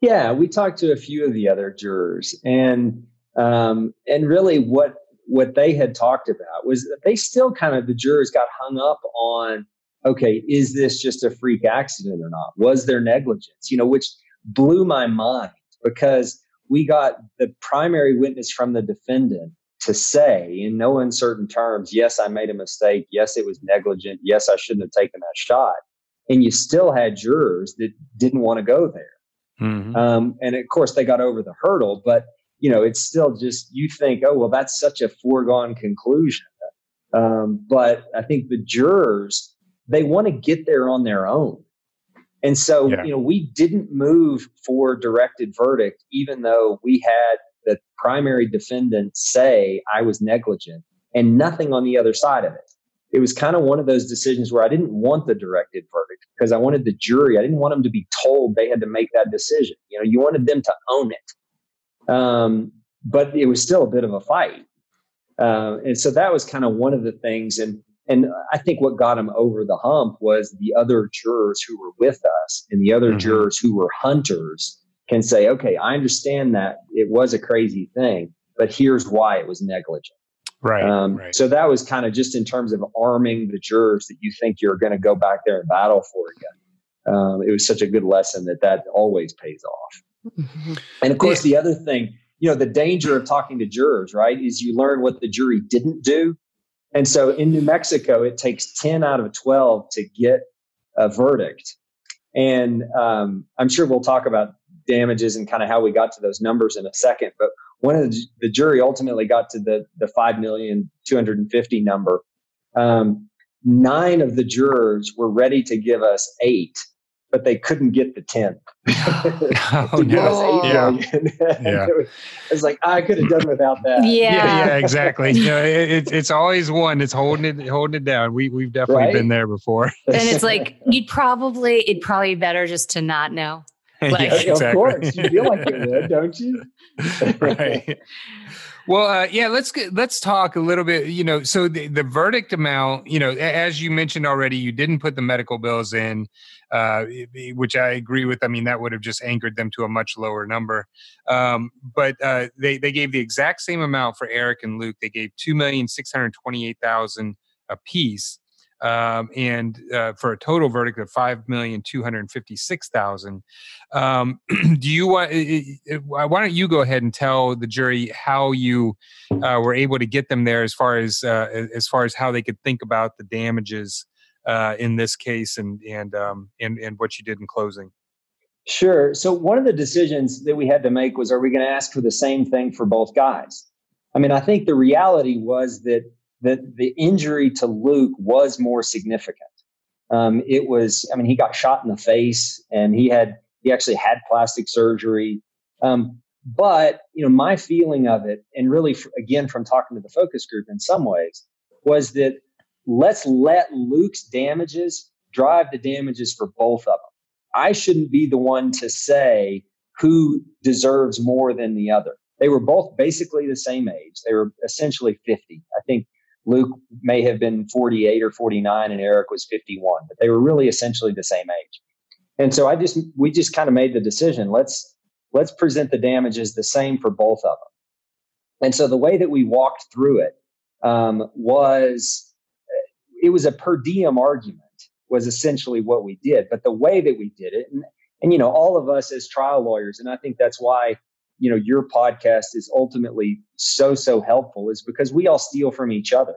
Yeah, we talked to a few of the other jurors, and um, and really what what they had talked about was that they still kind of the jurors got hung up on okay, is this just a freak accident or not? Was there negligence? You know, which blew my mind because we got the primary witness from the defendant to say in no uncertain terms, yes, I made a mistake. Yes, it was negligent. Yes, I shouldn't have taken that shot. And you still had jurors that didn't want to go there. Mm-hmm. Um, and of course, they got over the hurdle, but you know, it's still just you think, oh well, that's such a foregone conclusion. Um, but I think the jurors they want to get there on their own, and so Yeah. you know, we didn't move for directed verdict, even though we had the primary defendant say I was negligent, and nothing on the other side of it. It was kind of one of those decisions where I didn't want the directed verdict because I wanted the jury. I didn't want them to be told they had to make that decision. You know, you wanted them to own it. Um, but it was still a bit of a fight. Uh, and so that was kind of one of the things. And and I think what got him over the hump was the other jurors who were with us and the other Mhm. jurors who were hunters can say, okay, I understand that it was a crazy thing, but here's why it was negligent. Right. Um, right. So that was kind of just in terms of arming the jurors that you think you're going to go back there and battle for again. Um, it was such a good lesson that that always pays off. And of course, the other thing, you know, the danger of talking to jurors, right, is you learn what the jury didn't do. And so in New Mexico, it takes 10 out of 12 to get a verdict. And um, I'm sure we'll talk about damages and kind of how we got to those numbers in a second. But one of the, the jury ultimately got to the the five million two hundred and fifty number. Um, nine of the jurors were ready to give us eight, but they couldn't get the 10 oh, to no. eight Yeah. Yeah. it, was, it was like I could have done without that. Yeah. Yeah, yeah, exactly. You know, it, it's it's always one that's holding it holding it down. We we've definitely Right? been there before. And it's like you'd probably it'd probably be better just to not know. Like- yeah, of course, you feel like it would, don't you? right. Well, uh, yeah, let's get, let's talk a little bit. You know, so the, the verdict amount, you know, as you mentioned already, you didn't put the medical bills in, uh, which I agree with. I mean, that would have just anchored them to a much lower number. Um, but uh, they they gave the exact same amount for Eric and Luke. They gave two million six hundred twenty eight thousand a apiece. Um, and uh, for a total verdict of five million two hundred fifty-six thousand. Um, do you want? Why don't you go ahead and tell the jury how you uh, were able to get them there, as far as uh, as far as how they could think about the damages uh, in this case, and and um, and and what you did in closing. Sure. So one of the decisions that we had to make was: Are we going to ask for the same thing for both guys? I mean, I think the reality was that that the injury to Luke was more significant. Um, it was, I mean, he got shot in the face, and he had he actually had plastic surgery. Um, but you know, my feeling of it, and really, again, from talking to the focus group, in some ways, was that let's let Luke's damages drive the damages for both of them. I shouldn't be the one to say who deserves more than the other. They were both basically the same age. They were essentially 50. I think Luke may have been 48 or 49 and Eric was 51, but they were really essentially the same age. And so I just we just kind of made the decision, let's let's present the damages the same for both of them. And so the way that we walked through it um, was it was a per diem argument was essentially what we did. But the way that we did it, and, and you know, all of us as trial lawyers, and I think that's why you know your podcast is ultimately so so helpful, is because we all steal from each other.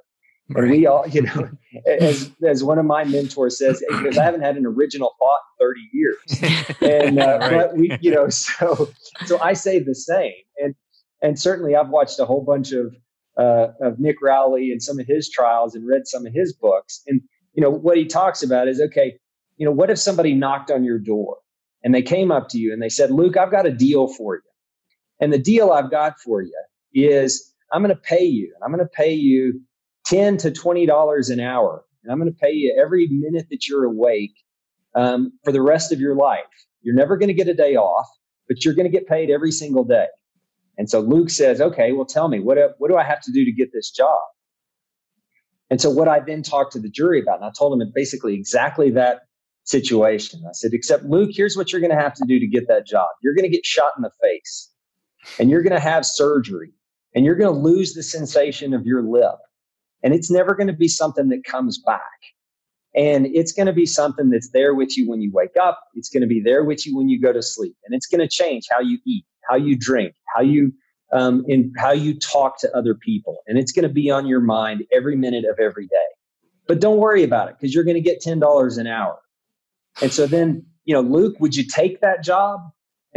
And we all, you know, as as one of my mentors says, because I haven't had an original thought in 30 years. And uh, Right. but we, you know, so so I say the same. And and certainly I've watched a whole bunch of uh, of Nick Rowley and some of his trials and read some of his books. And you know what he talks about is okay, you know, what if somebody knocked on your door and they came up to you and they said, "Luke, I've got a deal for you." And the deal I've got for you is I'm going to pay you, and I'm going to pay you ten to twenty dollars an hour, and I'm going to pay you every minute that you're awake um, for the rest of your life. You're never going to get a day off, but you're going to get paid every single day. And so Luke says, "Okay, well, tell me what what do I have to do to get this job?" And so what I then talked to the jury about, and I told them basically exactly that situation. I said, "Except Luke, here's what you're going to have to do to get that job. You're going to get shot in the face, and you're going to have surgery, and you're going to lose the sensation of your lip, and it's never going to be something that comes back." And it's going to be something that's there with you when you wake up. It's going to be there with you when you go to sleep. And it's going to change how you eat, how you drink, how you um, in how you talk to other people. And it's going to be on your mind every minute of every day. But don't worry about it because you're going to get $10 an hour. And so then, you know, Luke, would you take that job?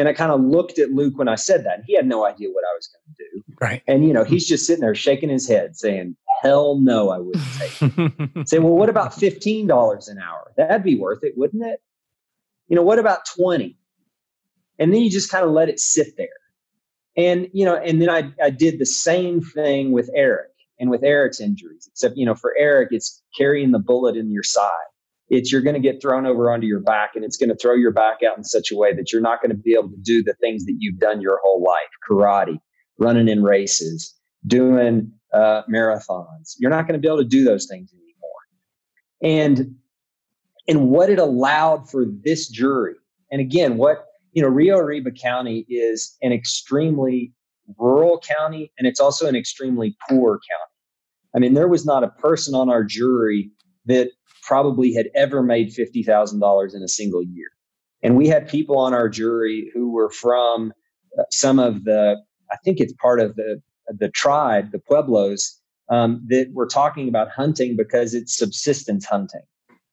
And I kind of looked at Luke when I said that. He had no idea what I was going to do. Right. And, you know, he's just sitting there shaking his head saying, hell no, I wouldn't take it. Say, well, what about $15 an hour? That'd be worth it, wouldn't it? You know, what about 20? And then you just kind of let it sit there. And, you know, and then I, I did the same thing with Eric and with Eric's injuries, except, you know, for Eric, it's carrying the bullet in your side. It's you're going to get thrown over onto your back and it's going to throw your back out in such a way that you're not going to be able to do the things that you've done your whole life karate, running in races, doing uh, marathons. You're not going to be able to do those things anymore. And and what it allowed for this jury, and again, what you know, Rio Arriba County is an extremely rural county, and it's also an extremely poor county. I mean, there was not a person on our jury that probably had ever made fifty thousand dollars in a single year, and we had people on our jury who were from uh, some of the, I think it's part of the the tribe, the pueblos, um, that were talking about hunting because it's subsistence hunting.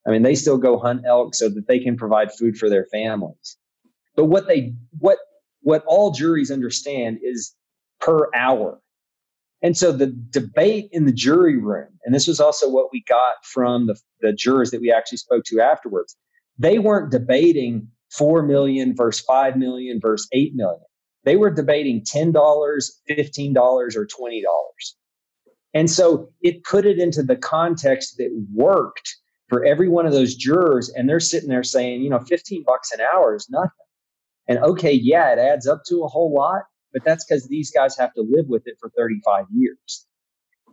I mean, they still go hunt elk so that they can provide food for their families. But what they what what all juries understand is per hour. And so the debate in the jury room, and this was also what we got from the, the jurors that we actually spoke to afterwards, they weren't debating 4 million versus 5 million versus 8 million. They were debating $10, $15, or $20. And so it put it into the context that worked for every one of those jurors. And they're sitting there saying, you know, 15 bucks an hour is nothing. And okay, yeah, it adds up to a whole lot, but that's because these guys have to live with it for 35 years.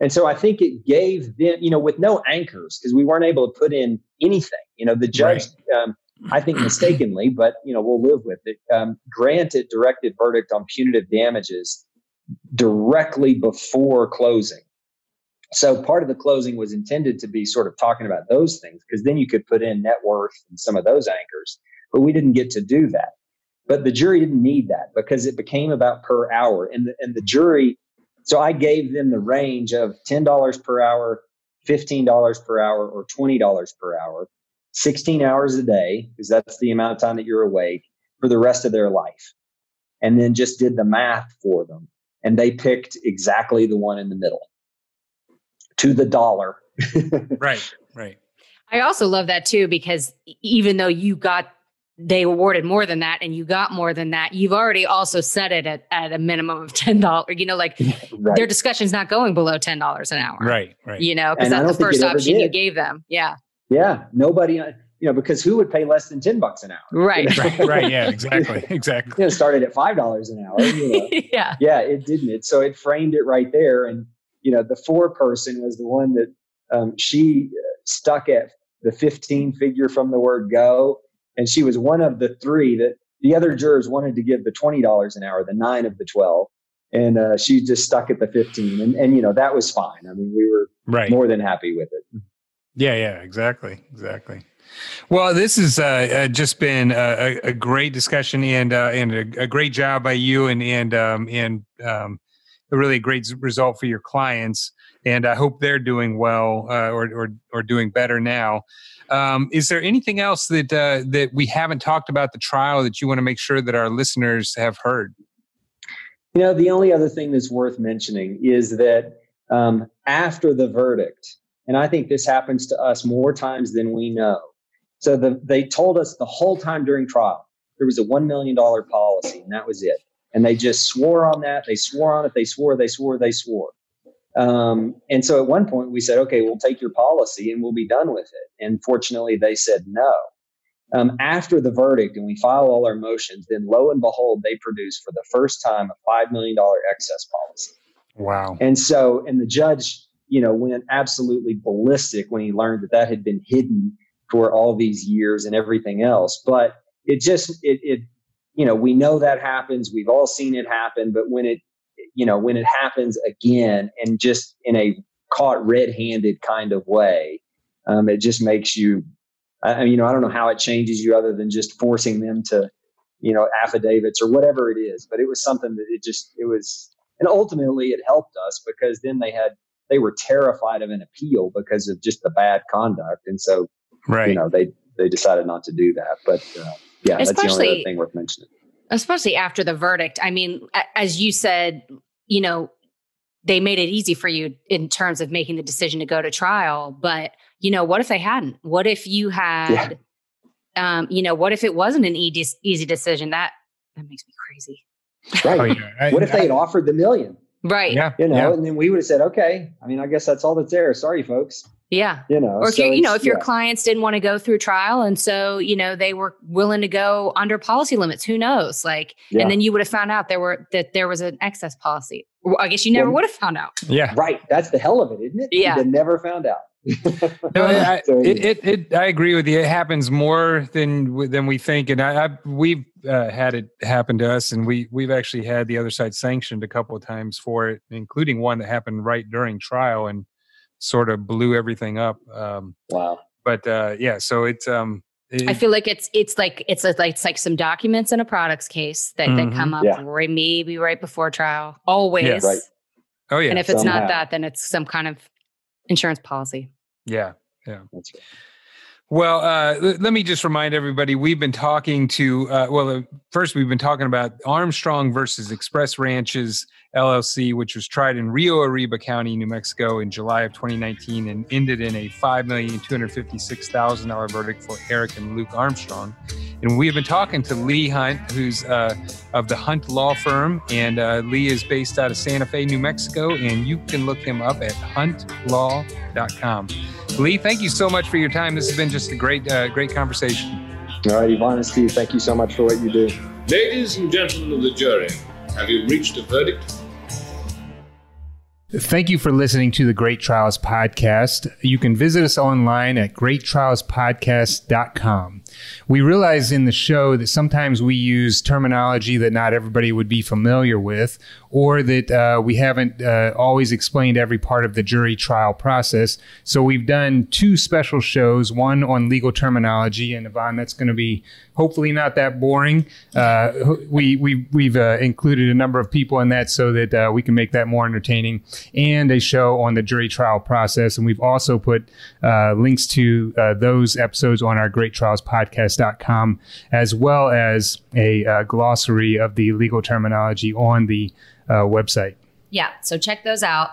And so I think it gave them, you know, with no anchors, because we weren't able to put in anything. You know, the judge, right. um, I think mistakenly, but, you know, we'll live with it, um, granted directed verdict on punitive damages directly before closing. So part of the closing was intended to be sort of talking about those things, because then you could put in net worth and some of those anchors, but we didn't get to do that. But the jury didn't need that because it became about per hour. And the, and the jury, so I gave them the range of $10 per hour, $15 per hour, or $20 per hour, 16 hours a day, because that's the amount of time that you're awake for the rest of their life. And then just did the math for them. And they picked exactly the one in the middle to the dollar. right, right. I also love that too because even though you got they awarded more than that and you got more than that you've already also set it at, at a minimum of $10 you know like right. their discussion's not going below $10 an hour. Right right. You know because that's the first option you gave them yeah. Yeah nobody uh, you know because who would pay less than 10 bucks an hour? Right. Right, right yeah exactly exactly. You know started at five dollars an hour you know. yeah. Yeah it didn't it so it framed it right there and you know the four person was the one that um, she uh, stuck at the 15 figure from the word go and she was one of the three that the other jurors wanted to give the $20 an hour, the nine of the 12. And uh, she just stuck at the 15. And, and, you know, that was fine. I mean, we were right. more than happy with it. Yeah, yeah, exactly. Exactly. Well, this has uh, uh, just been a, a, great discussion and uh, and a, a, great job by you and and um, and um, a really great result for your clients. And I hope they're doing well uh, or, or or doing better now. Um, is there anything else that uh, that we haven't talked about the trial that you want to make sure that our listeners have heard? You know, the only other thing that's worth mentioning is that um, after the verdict, and I think this happens to us more times than we know. So the, they told us the whole time during trial there was a one million dollar policy, and that was it. And they just swore on that. They swore on it. They swore. They swore. They swore. Um, and so at one point we said, okay, we'll take your policy and we'll be done with it. And fortunately, they said no. Um, after the verdict and we file all our motions, then lo and behold, they produce for the first time a $5 million excess policy. Wow. And so, and the judge, you know, went absolutely ballistic when he learned that that had been hidden for all these years and everything else. But it just, it, it, you know, we know that happens. We've all seen it happen. But when it you know, when it happens again and just in a caught red handed kind of way, um, it just makes you, I, mean you know, I don't know how it changes you other than just forcing them to, you know, affidavits or whatever it is. But it was something that it just, it was, and ultimately it helped us because then they had, they were terrified of an appeal because of just the bad conduct. And so, right. you know, they, they decided not to do that. But uh, yeah, Especially, that's the only other thing worth mentioning especially after the verdict. I mean, as you said, you know, they made it easy for you in terms of making the decision to go to trial. But, you know, what if they hadn't? What if you had, yeah. um, you know, what if it wasn't an easy, easy decision? That, that makes me crazy. Right. Oh, yeah. I, what if they had offered the million? Right. Yeah. You know, yeah. and then we would have said, okay, I mean, I guess that's all that's there. Sorry, folks. Yeah. You know, or if so you, you know, if your yeah. clients didn't want to go through trial and so, you know, they were willing to go under policy limits, who knows? Like, yeah. and then you would have found out there were that there was an excess policy. I guess you never well, would have found out. Yeah. Right. That's the hell of it, isn't it? Yeah. You never found out. no, I, it, it, it, I agree with you. It happens more than than we think, and I, I we've uh, had it happen to us, and we we've actually had the other side sanctioned a couple of times for it, including one that happened right during trial, and sort of blew everything up. Um, wow. But uh, yeah, so it's. Um, it, I feel like it's it's like it's like it's like some documents in a products case that, mm-hmm. that come up yeah. right, maybe right before trial. Always. Yeah, right. Oh yeah. And if it's Somehow. not that, then it's some kind of insurance policy. Yeah. Yeah. That's right. Well, uh, let me just remind everybody we've been talking to, uh, well, uh, first we've been talking about Armstrong versus Express Ranches LLC, which was tried in Rio Arriba County, New Mexico in July of 2019 and ended in a $5,256,000 verdict for Eric and Luke Armstrong. And we have been talking to Lee Hunt, who's uh, of the Hunt Law Firm. And uh, Lee is based out of Santa Fe, New Mexico. And you can look him up at huntlaw.com. Lee, thank you so much for your time. This has been just a great, uh, great conversation. All right, Yvonne and Steve, thank you so much for what you do. Ladies and gentlemen of the jury, have you reached a verdict? Thank you for listening to the Great Trials Podcast. You can visit us online at greattrialspodcast.com. We realize in the show that sometimes we use terminology that not everybody would be familiar with, or that uh, we haven't uh, always explained every part of the jury trial process. So we've done two special shows, one on legal terminology, and Yvonne, that's going to be hopefully not that boring. Uh, we, we, we've uh, included a number of people in that so that uh, we can make that more entertaining, and a show on the jury trial process. And we've also put uh, links to those episodes on our Great Trials podcast.com, as well as a glossary of the legal terminology on the uh, website. Yeah, so check those out.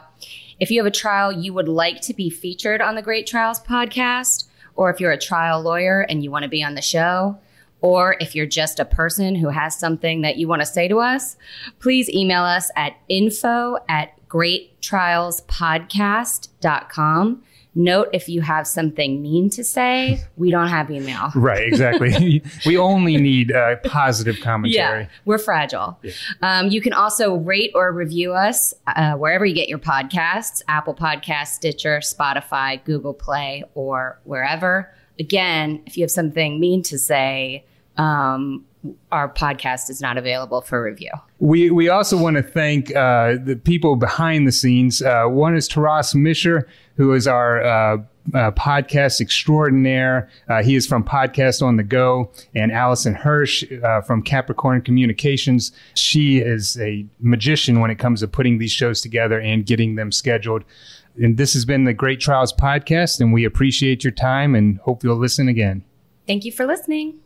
If you have a trial you would like to be featured on the Great Trials podcast, or if you're a trial lawyer and you want to be on the show, or if you're just a person who has something that you want to say to us, please email us at info at greattrialspodcast.com note if you have something mean to say. We don't have email. Right, exactly. we only need uh, positive commentary. Yeah, we're fragile. Yeah. Um, you can also rate or review us uh, wherever you get your podcasts Apple Podcasts, Stitcher, Spotify, Google Play, or wherever. Again, if you have something mean to say, um, our podcast is not available for review. We we also want to thank uh, the people behind the scenes. Uh, one is Taras Misher, who is our uh, uh podcast extraordinaire. Uh, he is from Podcast on the Go, and Allison Hirsch uh, from Capricorn Communications. She is a magician when it comes to putting these shows together and getting them scheduled. And this has been the Great Trials Podcast, and we appreciate your time and hope you'll listen again. Thank you for listening.